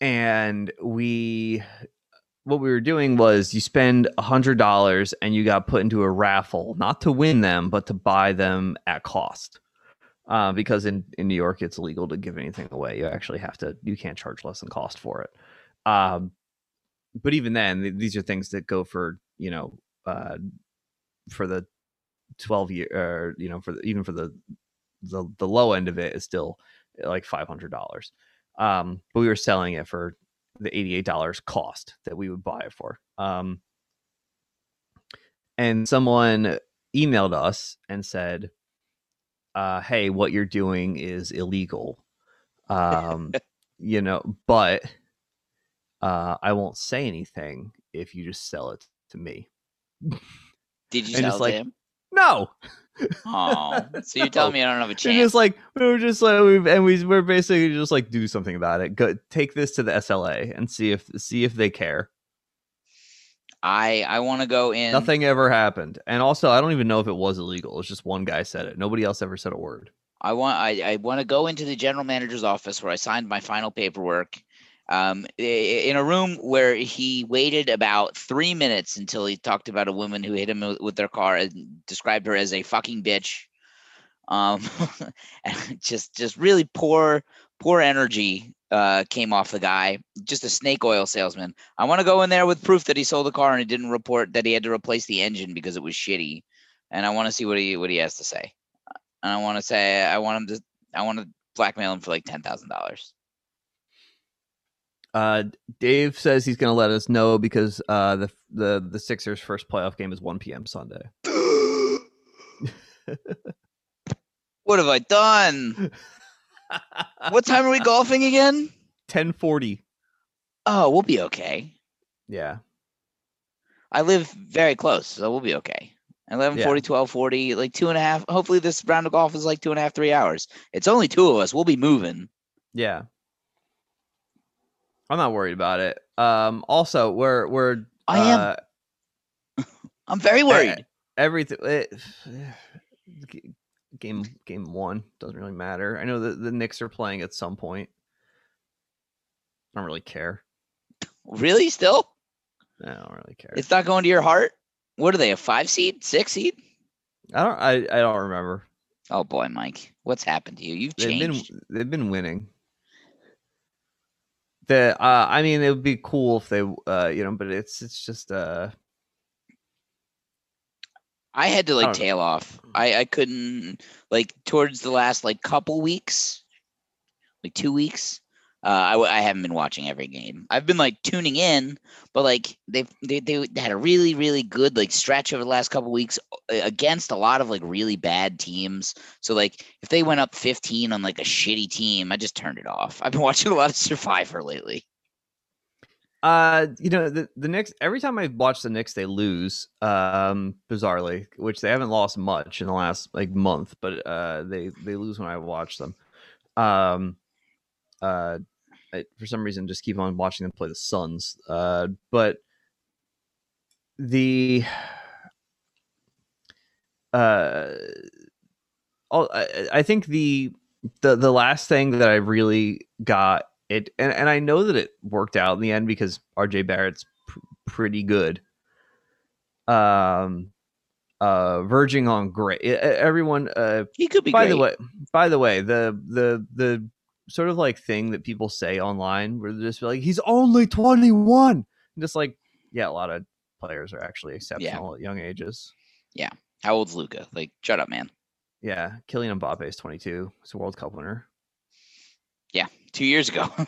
and we what we were doing was you spend a hundred dollars and you got put into a raffle, not to win them, but to buy them at cost. Uh, because in, in New York, it's illegal to give anything away. You actually have to, you can't charge less than cost for it. Um, but even then, th- these are things that go for, you know, uh, for the 12 year, or, you know, for the, even for the, the, the low end of it is still like $500. Um, but we were selling it for the $88 cost that we would buy it for. Um, and someone emailed us and said, uh, hey, what you're doing is illegal. Um, you know, but uh, I won't say anything if you just sell it to me. Did you And sell it like- to him? No, Oh, so you're telling me I don't have a and chance? just like we were just like we and we we're basically just like do something about it. Go take this to the SLA and see if see if they care. I I want to go in. Nothing ever happened, and also I don't even know if it was illegal. It's just one guy said it. Nobody else ever said a word. I want I, I want to go into the general manager's office where I signed my final paperwork. Um, in a room where he waited about three minutes until he talked about a woman who hit him with- their car and described her as a fucking bitch. Um, just just really poor poor energy uh, came off the guy. Just a snake oil salesman. I want to go in there with proof that he sold the car and he didn't report that he had to replace the engine because it was shitty. And I want to see what he what he has to say and I want to say I want him to I want to blackmail him for like ten thousand dollars. Uh, Dave says he's going to let us know because uh, the the the Sixers' first playoff game is 1 p.m. Sunday. What have I done? What time are we golfing again? 10:40. Oh, we'll be okay. Yeah. I live very close, so we'll be okay. 11 Yeah. 40, 12 40, like two and a half. Hopefully, this round of golf is like two and a half, three hours. It's only two of us. We'll be moving. Yeah. I'm not worried about it. Um also we're we're I am. uh, I'm very worried. everything it, game game 1 doesn't really matter. I know that the Knicks are playing at some point. I don't really care. Really? Still? I don't really care. It's not going to your heart? What are they? A five seed? Six seed? I don't I, I don't remember. Oh boy, Mike, what's happened to you? You've They've changed. been they've been winning. The uh, I mean, it would be cool if they, uh, you know, but it's it's just uh, I had to like don't know. tail off. I I couldn't like towards the last like couple weeks, like two weeks. Uh, I haven't been watching every game. I've been like tuning in, but like they've they they had a really really good like stretch over the last couple weeks against a lot of like really bad teams. So like if they went up 15 on like a shitty team, I just turned it off. I've been watching a lot of Survivor lately. Uh, you know the the Knicks. Every time I watch the Knicks, they lose. Um, bizarrely, which they haven't lost much in the last like month, but uh, they they lose when I watch them. Um, uh, I, for some reason, just keep on watching them play the Suns. Uh, but the uh, all I, I think the the the last thing that I really got it and, and I know that it worked out in the end because RJ Barrett's pr- pretty good. Um uh verging on great everyone uh He could be by great. the way by the way the the the sort of like thing that people say online where they're just like he's only 21 and just like yeah a lot of players are actually exceptional at young ages Yeah. How old's Luka? Like, shut up, man. yeah Kylian Mbappe is 22 he's a world cup winner Yeah. Two years ago.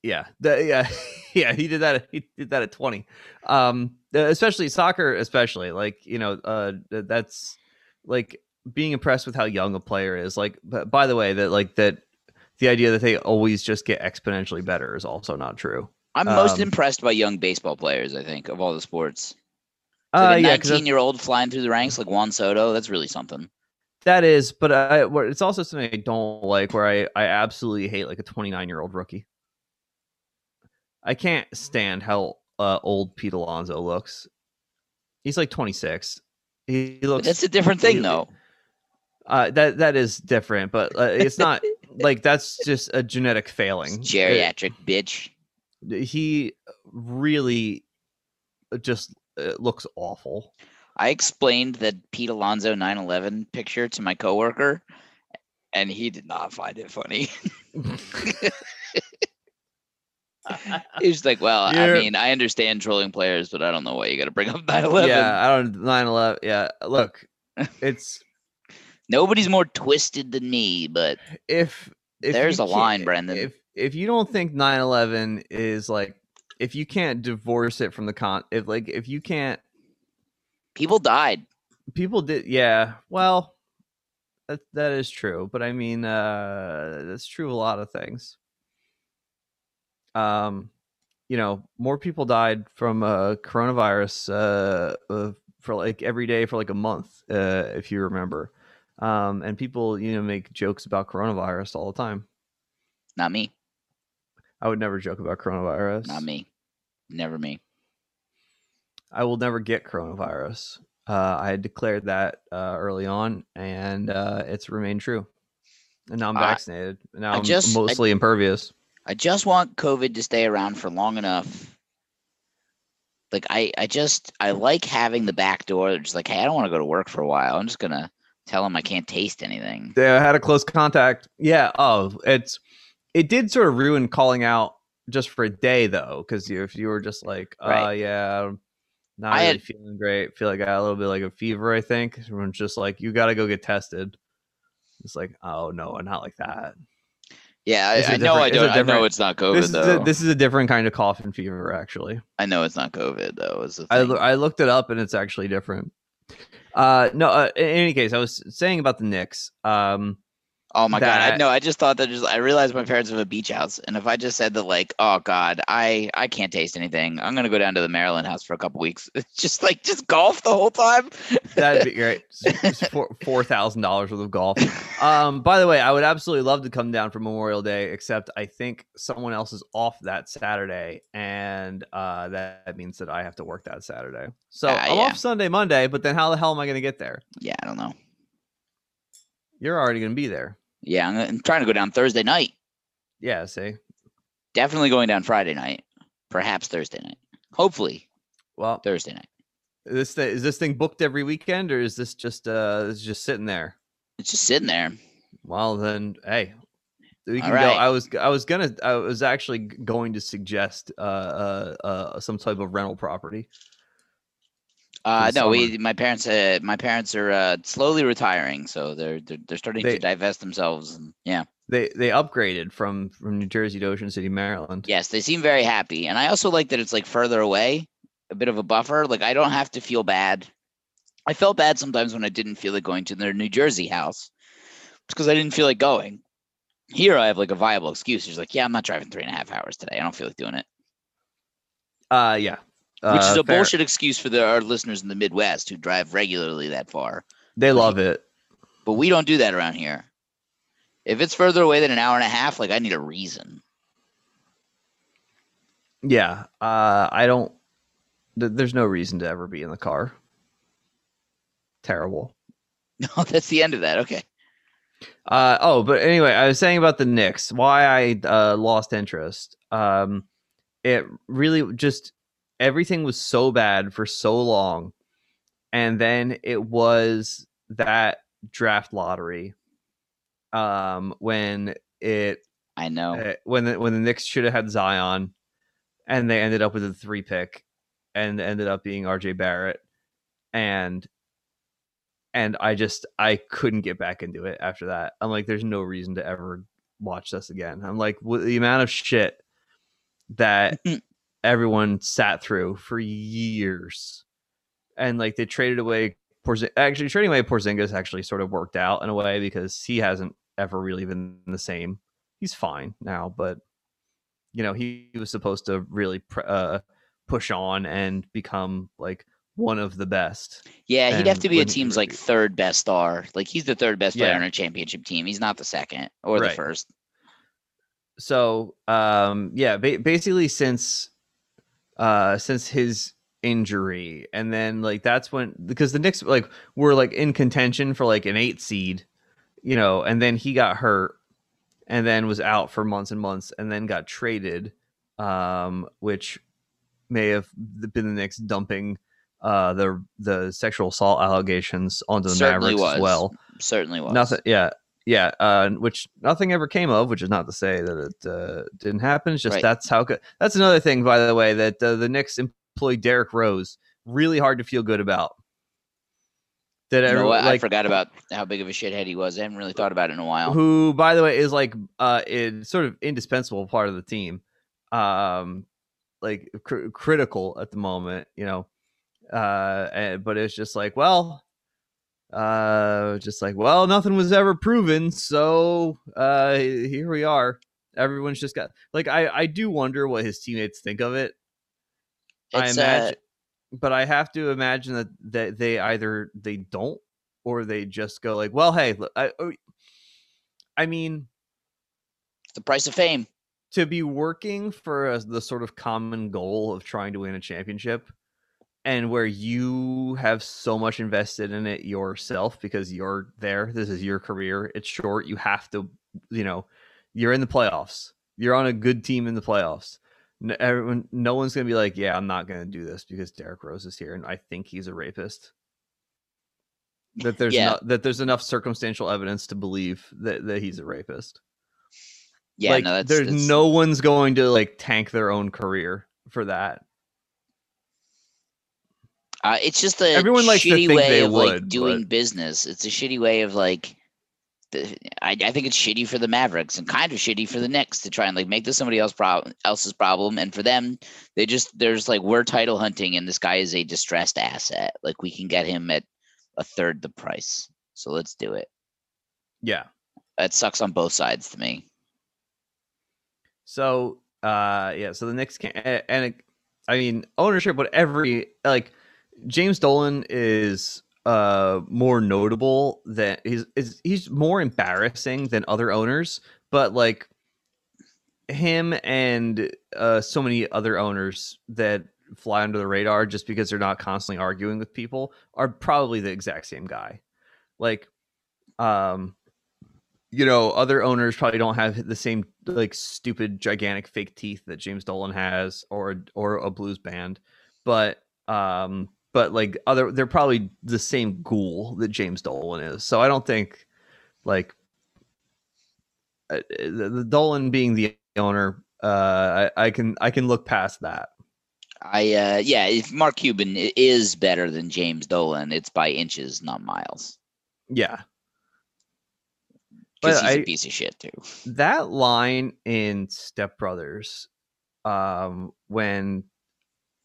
Yeah, the, yeah, yeah. He did that. He did that at twenty. Um, especially soccer, especially like you know, uh, that's like being impressed with how young a player is. Like, but by the way, that like that, the idea that they always just get exponentially better is also not true. I'm most Um, impressed by young baseball players. I think of all the sports. Uh, Like a yeah, 'cause 19 year old flying through the ranks like Juan Soto. That's really something. that is, but I, it's also something I don't like. Where I, I absolutely hate like a twenty nine year old rookie. I can't stand how uh, old Pete Alonso looks. He's like twenty six. He, he But looks that's a different thing, he- though. Uh, that that is different, but uh, it's not like that's just a genetic failing. Geriatric bitch. He really just uh, looks awful. I explained that Pete Alonso 9/11 picture to my coworker, and he did not find it funny. he was like, "Well, I You're- mean, I understand trolling players, but I don't know why you got to bring up 9/11. yeah, I don't 9/11. Yeah, look, it's Nobody's more twisted than me, but if, if There's a line, Brendan. If if you don't think 9/11 is like if you can't divorce it from the con if like if you can't people died. people did yeah well that that is true but i mean uh that's true of a lot of things um you know more people died from uh coronavirus uh, uh for like every day for like a month uh if you remember um and people you know make jokes about coronavirus all the time Not me. i would never joke about coronavirus Not me. Never me. I will never get coronavirus. Uh, I had declared that uh, early on, and uh, it's remained true. And now I'm I- vaccinated. Now I I'm just- I- mostly impervious. I just want COVID to stay around for long enough. Like I, I just I like having the back door. It's like, hey, I don't want to go to work for a while. I'm just gonna tell them I can't taste anything. They had a close contact. Yeah. Oh, it's it did sort of ruin calling out just for a day though, because if you were just like, oh Right. yeah, I'm not I really had- feeling great. Feel like I got a little bit like a fever. I think everyone's just like, you got to go get tested. It's like, oh no, not like that. Yeah, I, I, know I don't. I know it's not COVID this is though. a, this is a different kind of cough and fever, actually. I know it's not COVID though. Is I, I looked it up and it's actually different. Uh, no, uh, in any case, I was saying about the Knicks. Um, oh my god! I that- know. I just thought that. Just I realized my parents have a beach house, and if I just said that, like, oh god, I I can't taste anything. I'm gonna go down to the Maryland house for a couple weeks. just like just golf the whole time. that'd be great. Four thousand dollars worth of golf. Um, by the way, I would absolutely love to come down for Memorial Day, except I think someone else is off that Saturday, and uh, that means that I have to work that Saturday. So Ah, I'm yeah. off Sunday, Monday, but then how the hell am I going to get there? yeah, I don't know. You're already going to be there. Yeah, I'm, I'm trying to go down Thursday night. Yeah. See. Definitely going down Friday night. Perhaps Thursday night. Hopefully Well, Thursday night. this th- is this thing booked every weekend, or is this just uh, it's just sitting there? It's just sitting there. Well, then, hey, we can All go. I was, I was gonna, I was actually going to suggest uh, uh, uh, some type of rental property. Uh, no, we my parents uh, my parents are uh, slowly retiring, so they're they're, they're starting They- to divest themselves. And, yeah, They they upgraded from from New Jersey to Ocean City, Maryland. yes, they seem very happy, and I also like that it's like further away, a bit of a buffer. Like I don't have to feel bad. I felt bad sometimes when I didn't feel like going to their New Jersey house because I didn't feel like going. Here, I have like a viable excuse. It's like, yeah, I'm not driving three and a half hours today. I don't feel like doing it. Uh yeah. Which is Uh, a fair. bullshit excuse for the, our listeners in the Midwest who drive regularly that far. They love it. But we don't do that around here. If it's further away than an hour and a half, like I need a reason. Yeah. Uh I don't th- there's no reason to ever be in the car. Terrible. No, that's the end of that. Okay. Uh oh, but anyway, I was saying about the Knicks, why I uh lost interest. Um it really just everything was so bad for so long. And then it was that draft lottery um when it I know. uh, when the, when the Knicks should have had Zion, and they ended up with a three pick, and ended up being R.J. Barrett, and and I just I couldn't get back into it after that. I'm like, there's no reason to ever watch this again. I'm like, with the amount of shit that everyone sat through for years, and like they traded away. Porzi- actually, trading away Porzingis actually sort of worked out in a way because he hasn't ever really been the same he's fine now, but you know he, he was supposed to really pr- uh, push on and become like one of the best. yeah, he'd have to be a team's like third best star. Like he's the third best player Yeah. on a championship team. He's not the second or the first. So um, yeah, ba- basically since uh, since his injury, and then like that's when because the Knicks like were like in contention for like an eight seed, you know, and then he got hurt, and then was out for months and months, and then got traded, um, which may have been the Knicks dumping uh the the sexual assault allegations onto the Certainly Mavericks was. as well. Certainly was. Nothing. Yeah, yeah. Uh, which nothing ever came of. Which is not to say that it uh, didn't happen. It's just Right. that's how. Good. That's another thing, by the way, that uh, the Knicks employed Derrick Rose. Really hard to feel good about. That everyone what? I forgot about how big of a shithead he was. I haven't really thought about it in a while. who, by the way, is like uh, is sort of indispensable part of the team. Um, like cr- critical at the moment, you know. Uh, and, but it's just like, well, uh just like well nothing was ever proven so uh here we are everyone's just got like i i do wonder what his teammates think of it i It's, uh, imagine but i have to imagine that that they either they don't or they just go like well hey look, i oh, i mean the price of fame. to be working for a, the sort of common goal of trying to win a championship and where you have so much invested in it yourself because you're there this is your career it's short you have to you know you're in the playoffs you're on a good team in the playoffs no, everyone, no one's gonna be like yeah i'm not gonna do this because Derrick Rose is here and I think he's a rapist that there's Yeah. not that there's enough circumstantial evidence to believe that, that he's a rapist Yeah, like no, that's there's that's- no one's going to like tank their own career for that. Uh, it's just a Everyone likes shitty way of like doing but- business. It's a shitty way of like. The, I, I think it's shitty for the Mavericks and kind of shitty for the Knicks to try and like make this somebody else problem else's problem. And for them, they just there's like we're title hunting and this guy is a distressed asset. Like we can get him at a third the price. So let's do it. Yeah. That sucks on both sides to me. So uh yeah, so the Knicks can and it, I mean ownership but every like James Dolan is uh more notable than he's he's more embarrassing than other owners, but like him and uh so many other owners that fly under the radar just because they're not constantly arguing with people are probably the exact same guy. Like um you know, other owners probably don't have the same like stupid gigantic fake teeth that James Dolan has or or a blues band, but um but like other they're probably the same ghoul that James Dolan is. So I don't think like uh, the, the Dolan being the owner uh I, I can I can look past that. I uh yeah, if Mark Cuban is better than James Dolan, it's by inches, not miles. Yeah, Because he's a I- piece of shit too. that line in Step Brothers, um, when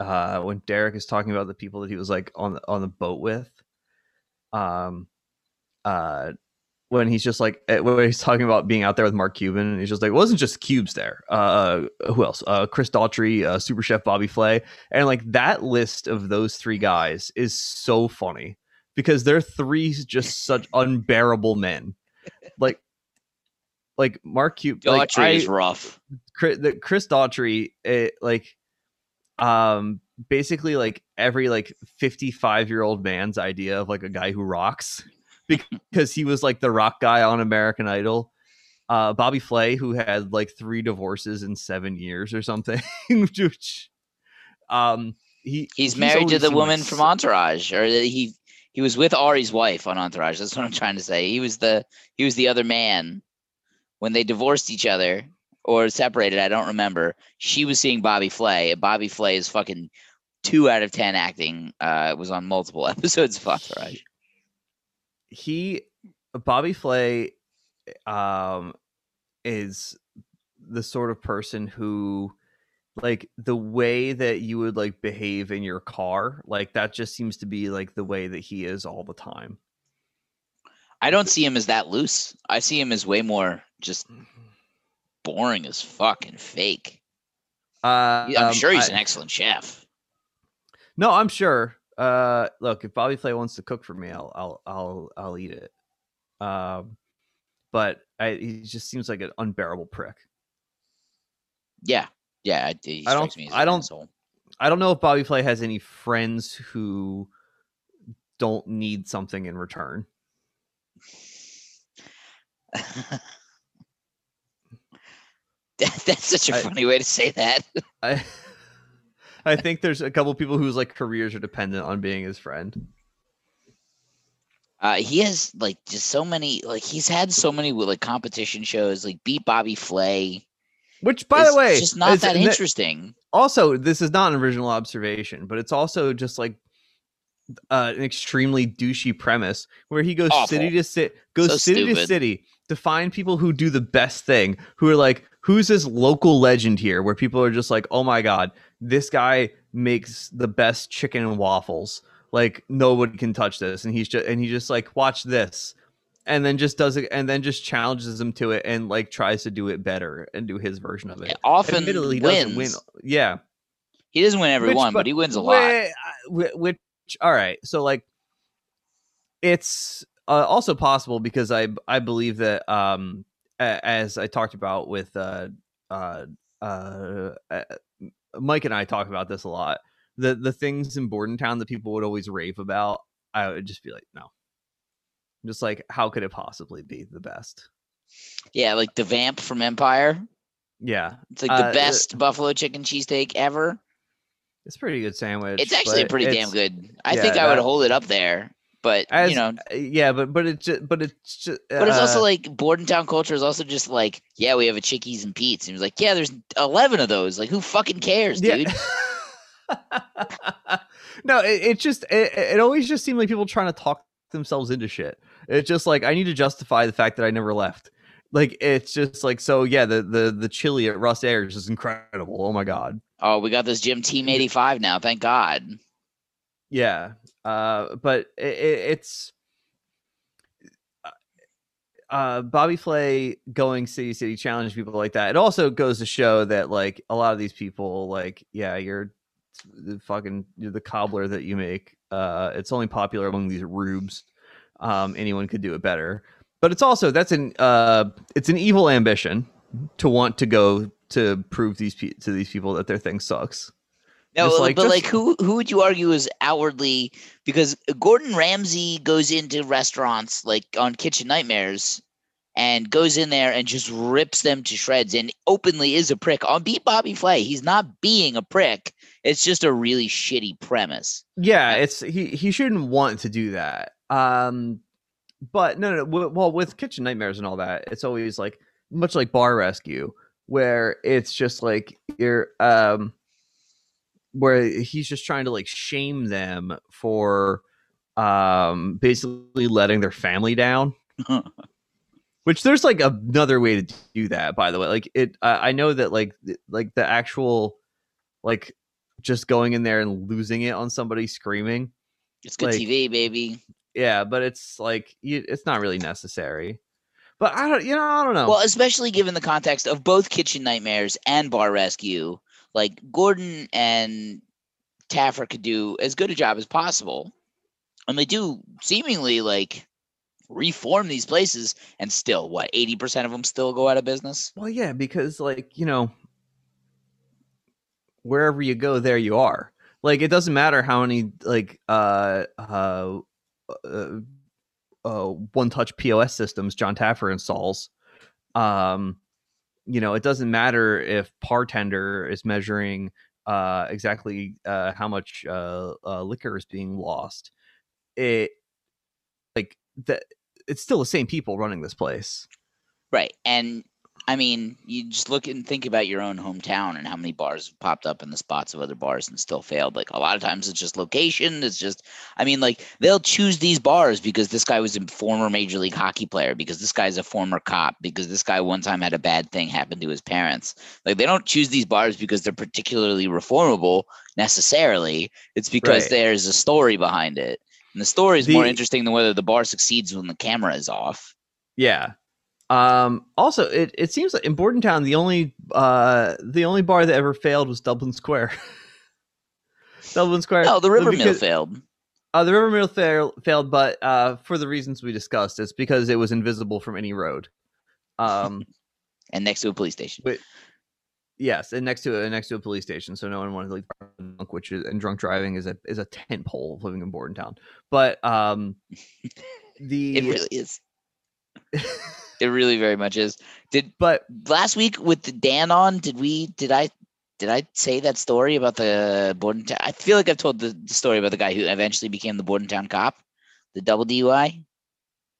uh when Derek is talking about the people that he was like on the on the boat with, um, uh, when he's just like eh, when he's talking about being out there with Mark Cuban, and he's just like, it wasn't just cubes there. Uh, who else? Uh, Chris Daughtry, uh, Super Chef Bobby Flay, and like that list of those three guys is so funny because they're three just such unbearable men. Like, like Mark Cuban, like, Daughtry is I- rough. Chris, the Chris Daughtry, it, like, um, basically like every like fifty-five year old man's idea of like a guy who rocks, because he was like the rock guy on American Idol. Uh, Bobby Flay, who had like three divorces in seven years or something, which, um, he He's, married to the like woman from Entourage, or he he was with Ari's wife on Entourage. That's what I'm trying to say. He was the he was the other man when they divorced each other or separated. I don't remember. She was seeing Bobby Flay. and Bobby Flay is fucking two out of ten acting. Uh, was on multiple episodes of Entourage. he Bobby Flay um is the sort of person who like the way that you would like behave in your car like that just seems to be like the way that he is all the time I don't see him as that loose. I see him as way more just boring as fuck and fake. uh I'm um, sure he's I- an excellent chef. no i'm sure uh look if bobby flay wants to cook for me i'll i'll i'll, I'll eat it um but I, he just seems like an unbearable prick Yeah, yeah. I, I don't- me as I don't- asshole. I don't know if Bobby Flay has any friends who don't need something in return. That- That's such a I- funny way to say that. I I think there's a couple people whose like careers are dependent on being his friend. Uh, he has like just so many like he's had so many like competition shows like beat Bobby Flay. Which, by the way, is just not that interesting. Also, this is not an original observation, but it's also just like uh, an extremely douchey premise where he goes city to sit, goes So city to city to find people who do the best thing, who are like, who's this local legend here? Where people are just like, oh my god, this guy makes the best chicken and waffles. Like nobody can touch this, and he's just and he just like watch this, and then just does it, and then just challenges him to it, and like tries to do it better and do his version of it. Often Admittedly, he wins. win. Yeah, He doesn't win every Which- one, but, but he wins a lot. Whi- uh, Which, all right, so like, it's uh, also possible because I I believe that um a- as I talked about with uh uh uh, Mike and I talk about this a lot. The the things in Bordentown that people would always rave about, I would just be like, no. Just like, how could it possibly be the best? Yeah, like the vamp from Empire. Yeah, It's like the Uh, best buffalo chicken cheesesteak ever. it's a pretty good sandwich. It's actually pretty damn good. I yeah, think I would hold it up there. But As, you know, uh, yeah, but but it's just, but it's just, but it's also uh, like Bordentown culture is also just like, yeah, we have a Chickies and Pete's. And he was like, yeah, there's eleven of those. Like, who fucking cares, dude? no, it, it just it, it always just seemed like people trying to talk themselves into shit. It's just like I need to justify the fact that I never left. Like it's just like so yeah, the the the chili at Russ Ayers is incredible. Oh my god. Oh, we got this Jim Team 85 now. Thank God. Yeah. Uh but it, it, it's uh Bobby Flay going city city challenge people like that. It also goes to show that like a lot of these people like yeah, you're the fucking you're the cobbler that you make. Uh it's only popular among these rubes. Um anyone could do it better. But it's also that's an uh it's an evil ambition to want to go to prove these pe- to these people that their thing sucks. No, Just like- but just- like who who would you argue is outwardly because Gordon Ramsay goes into restaurants like on Kitchen Nightmares and goes in there and just rips them to shreds and openly is a prick. On Beat Bobby Flay, he's not being a prick. It's just a really shitty premise. Yeah, it's he he shouldn't want to do that. Um but no no w- well with kitchen nightmares and all that, it's always like much like bar rescue where it's just like you're um where he's just trying to like shame them for um basically letting their family down. Which there's like another way to do that by the way. Like it i, I know that like th- like the actual like just going in there and losing it on somebody screaming It's good Like- TV, baby. yeah but it's like you, it's not really necessary. But i don't you know i don't know. Well, especially given the context of both Kitchen Nightmares and Bar Rescue, like Gordon and Taffer could do as good a job as possible. And they do seemingly like reform these places and still what 80% of them still go out of business Well, yeah, because like you know, wherever you go, there you are. Like it doesn't matter how many like uh uh, uh, uh one touch POS systems John Taffer installs. Um, you know, it doesn't matter if Partender is measuring uh exactly uh how much uh, uh liquor is being lost. It like that. It's still the same people running this place. right and i mean you just look and think about your own hometown and how many bars have popped up in the spots of other bars and still failed. Like a lot of times it's just location it's just i mean like they'll choose these bars because this guy was a former major league hockey player because this guy's a former cop because this guy one time had a bad thing happen to his parents. Like they don't choose these bars because they're particularly reformable necessarily. It's because Right. there's a story behind it. And the story is more interesting than whether the bar succeeds when the camera is off. Yeah. Um also it, it seems like in Bordentown the only uh the only bar that ever failed was Dublin Square. Dublin Square. no the river mill failed Uh, the River Mill fail, failed, but uh, for the reasons we discussed, it's because it was invisible from any road. Um, and next to a police station Wait. yes, and next to a next to a police station, so no one wanted to like drunk, which is and drunk driving is a is a tent pole of living in Bordentown. But um, the It really is. it really very much is. Did but last week with the Dan on? Did we? Did I? Did I say that story about the Bordentown? I feel like I've told the, the story about the guy who eventually became the Bordentown cop, the double DUI.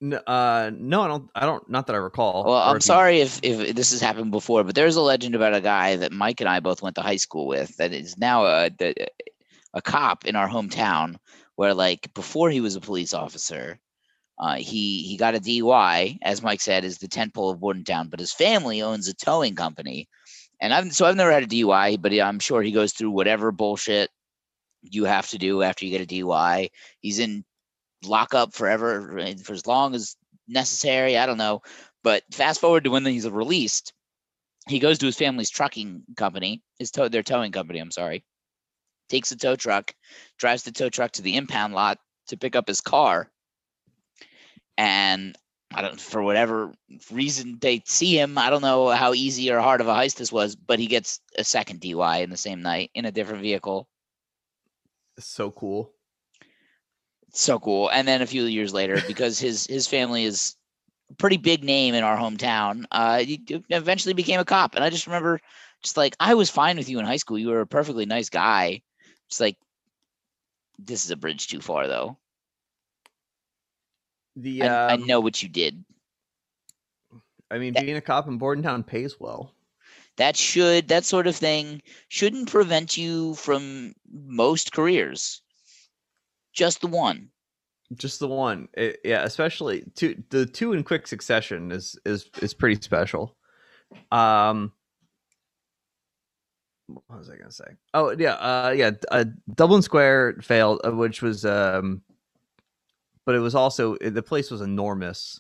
n- uh, no, I don't. I don't. Not that I recall. Well, I'm if you- sorry if if this has happened before, but there's a legend about a guy that Mike and I both went to high school with that is now a the- a cop in our hometown. Where like before he was a police officer, uh, he he got a DUI, as Mike said, is the tentpole of Bordentown, but his family owns a towing company, and I've so I've never had a DUI, but I'm sure he goes through whatever bullshit you have to do after you get a DUI. He's in lockup forever for as long as necessary. I don't know. But fast forward to when he's released, he goes to his family's trucking company, his tow their towing company, I'm sorry. Takes a tow truck, drives the tow truck to the impound lot to pick up his car. And I don't for whatever reason they see him. I don't know how easy or hard of a heist this was, but he gets a second DUI in the same night in a different vehicle. so cool. so cool. And then a few years later, because his his family is a pretty big name in our hometown, uh, he eventually became a cop. And I just remember, just like I was fine with you in high school. You were a perfectly nice guy. Just like this is a bridge too far, though. The I, I um, know what you did. I mean, that- being a cop in Bordentown pays well. That should that sort of thing shouldn't prevent you from most careers. Just the one. Just the one, It- yeah. Especially two, the two in quick succession is is is pretty special. Um, what was I gonna say? Oh yeah, uh, yeah. Uh, Dublin Square failed, uh, which was um, but it was also the place was enormous.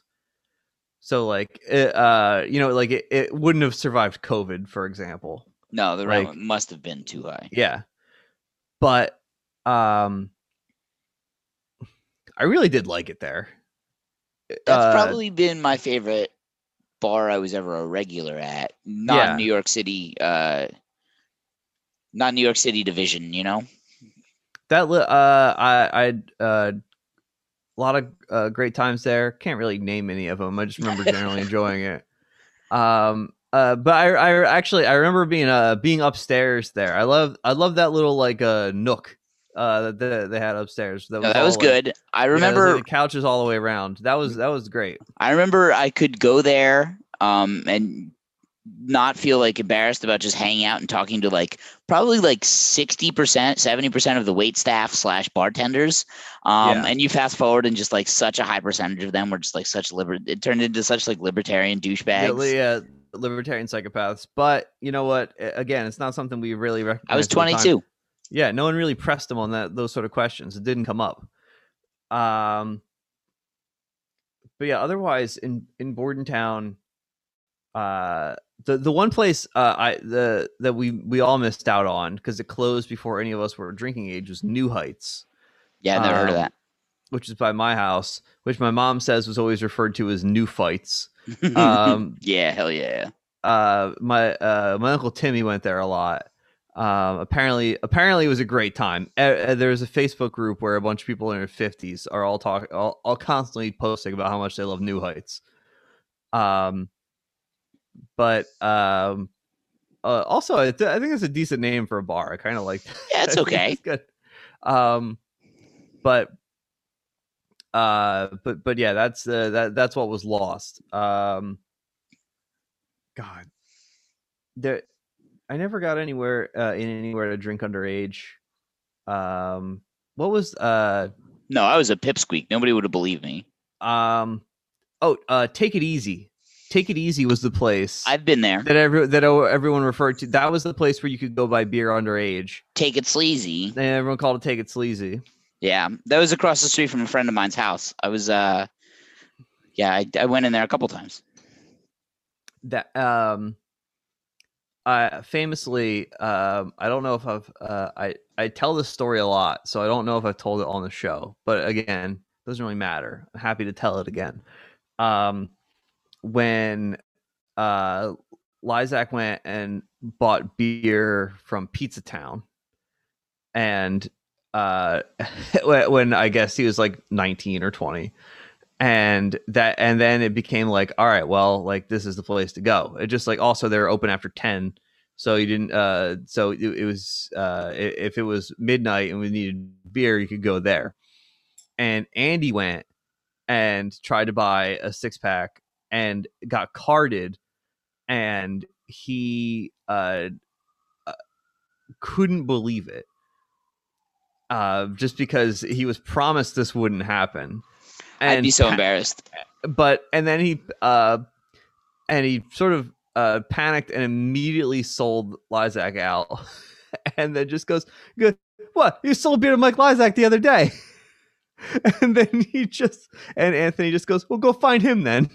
So like, it, uh, you know, like it, it wouldn't have survived COVID, for example. No, the Like- rent must have been too high. Yeah. But um I really did like it there. That's Uh, probably been my favorite bar I was ever a regular at. Not Yeah. New York City, uh, not New York City division. You know, that uh I I uh a lot of uh, great times there. Can't really name any of them. I just remember generally enjoying it. Um uh but I I actually I remember being uh being upstairs there. I love I love that little like uh nook uh that they, they had upstairs. That No, that was like- good. I yeah, like, remember. the couches all the way around. That was that was great. I remember I could go there, um, and not feel like embarrassed about just hanging out and talking to like probably like 60% 70% of the wait staff slash bartenders um Yeah. and you fast forward and just like such a high percentage of them were just like such liber it turned into such like libertarian douchebags yeah, libertarian psychopaths. But you know what? Again, it's not something we really recognize. i was at the time. 22 Yeah, no one really pressed him on that those sort of questions. It didn't come up. Um, but yeah, otherwise in in Bordentown, uh, the the one place uh, I the that we we all missed out on because it closed before any of us were drinking age was New Heights, yeah i never heard of Um, that. which is by my house, which my mom says was always referred to as New Fights. Um, yeah hell yeah uh my uh my uncle timmy went there a lot. Um apparently apparently it was a great time. Uh, uh, there's a facebook group where a bunch of people in their 50s are all talking all, all constantly posting about how much they love new heights. Um but um uh, also I, th- I think it's a decent name for a bar. I kind of like that. Yeah, it's okay. it's good. Um but uh but but yeah that's uh, that that's what was lost. Um god. There i never got anywhere uh in anywhere to drink underage. Um what was uh no i was a pipsqueak. Nobody would have believed me. um oh uh take it easy take it easy was the place i've been there that every that everyone referred to that was the place where you could go buy beer underage take it sleazy and everyone called it take it sleazy Yeah, that was across the street from a friend of mine's house. I was, uh, yeah, I, I went in there a couple times. that um I famously um I don't know if I've uh I I tell this story a lot, so I don't know if I've told it on the show. But again, doesn't really matter. I'm happy to tell it again. Um when uh Lysac went and bought beer from Pizza Town and uh when when I guess he was like 19 or 20 and that and then it became like all right well like this is the place to go. It just like also they're open after 10 so you didn't uh so it, it was uh if it was midnight and we needed beer you could go there. And andy went and tried to buy a six pack and got carded and he uh, uh couldn't believe it uh just because he was promised this wouldn't happen. And, I'd be so embarrassed. but and then he uh and he sort of uh panicked and immediately sold Lysac out. And then just goes good what? You sold beer to Mike Lysac the other day. And then he just and Anthony just goes well go find him then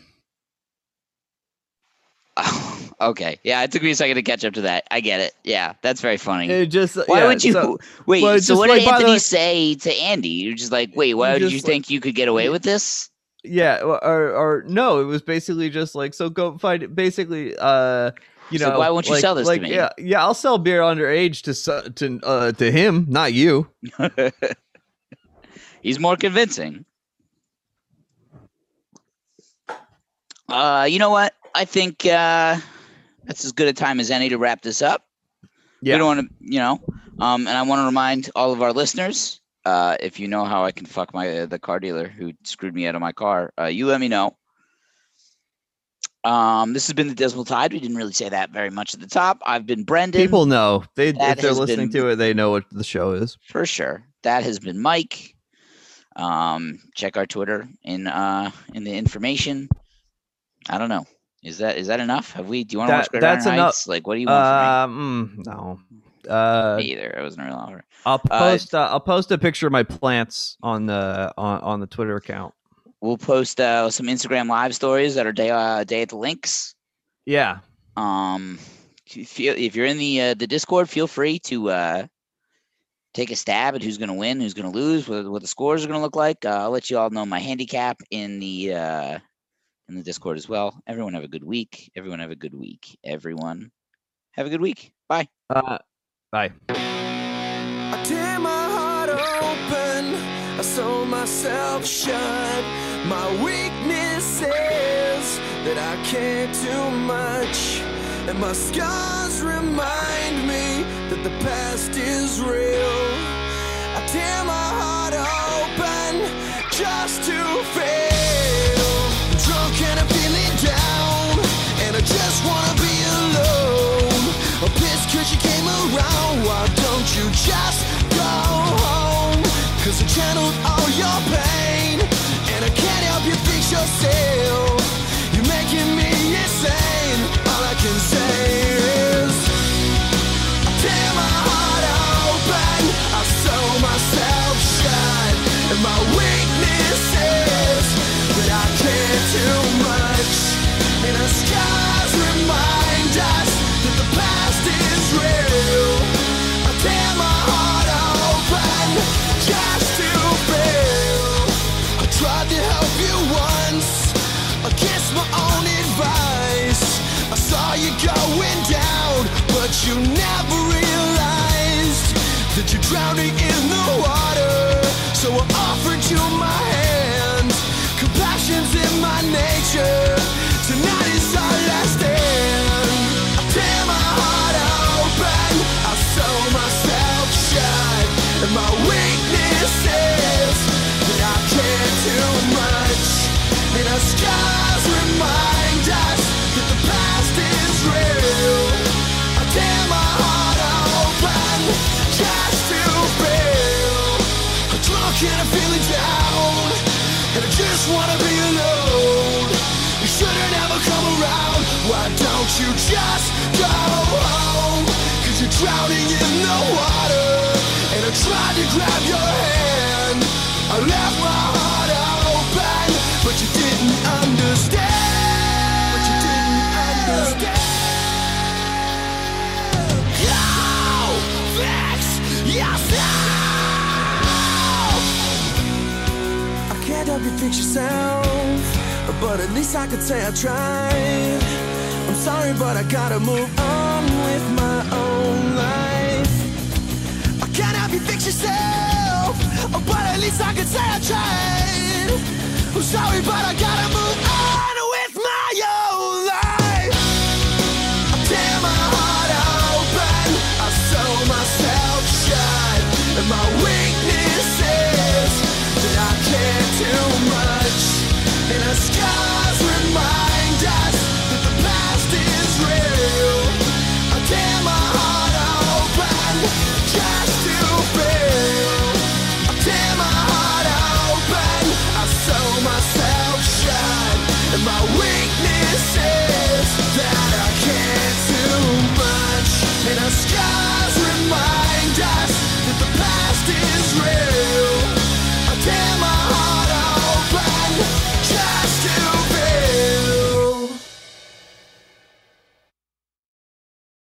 okay, yeah, it took me a second to catch up to that. I get it. Yeah, that's very funny. it just why yeah, would you so- wait? well, so what like, did Anthony way- say to Andy? You're just like, wait, why would you like- think you could get away with this? yeah or, or no it was basically just like so go find it basically uh you So know why won't you like- sell this to like, me? yeah yeah I'll sell beer underage to to uh to him not you He's more convincing. Uh, you know what? I think uh, that's as good a time as any to wrap this up. Yeah. We don't want to, you know, um, and I want to remind all of our listeners, uh, if you know how I can fuck my uh, the car dealer who screwed me out of my car, uh, you let me know. Um, this has been the Dismal Tide. We didn't really say that very much at the top. I've been Brendan. People know they That if they're listening been- to it, they know what the show is. for sure. That has been Mike. Um, check our Twitter in uh in the information. I don't know. Is that is that enough? Have we? Do you want to That- watch that's enough. Heights? Like, what do you want Um, mm, no. Uh, me? Either. I wasn't a real offer. I'll post. Uh, I'll post a picture of my plants on the on, on the Twitter account. We'll post uh, some Instagram live stories that are day uh, day at the links. Yeah, Um, if you feel if you're in the uh, the Discord, feel free to uh, take a stab at who's going to win, who's going to lose, what, what the scores are going to look like. Uh, I'll let you all know my handicap in the uh, in the Discord as well. Everyone have a good week. Everyone have a good week. Everyone have a good week. Bye. uh, bye. I tear my heart open, I sew myself shut. My weakness is that I care too much, and my scars remind me that the past is real. I tear my heart open just to I just wanna be alone. I'm pissed cause you came around. Why don't you just go home? Cause I channeled all your pain. And I can't help you fix yourself. You're making me insane. All I can say is, I tear my heart open. I sew myself shut. And my weakness is that I care too much. And the scars remind us that the past is real. I tear my heart open just to feel. I tried to help you once against my own advice. I saw you going down, but you never realized that you're drowning in the water. So I offered you my hand. Wanna be alone. You shouldn't ever come around. Why don't you just go home? Cause you're drowning in the water. And I tried to grab your hand. Help you fix yourself, but at least I could say I tried. I'm sorry, but I gotta move on with my own life. I can't help you fix yourself, but at least I could say I tried. I'm sorry, but I gotta move on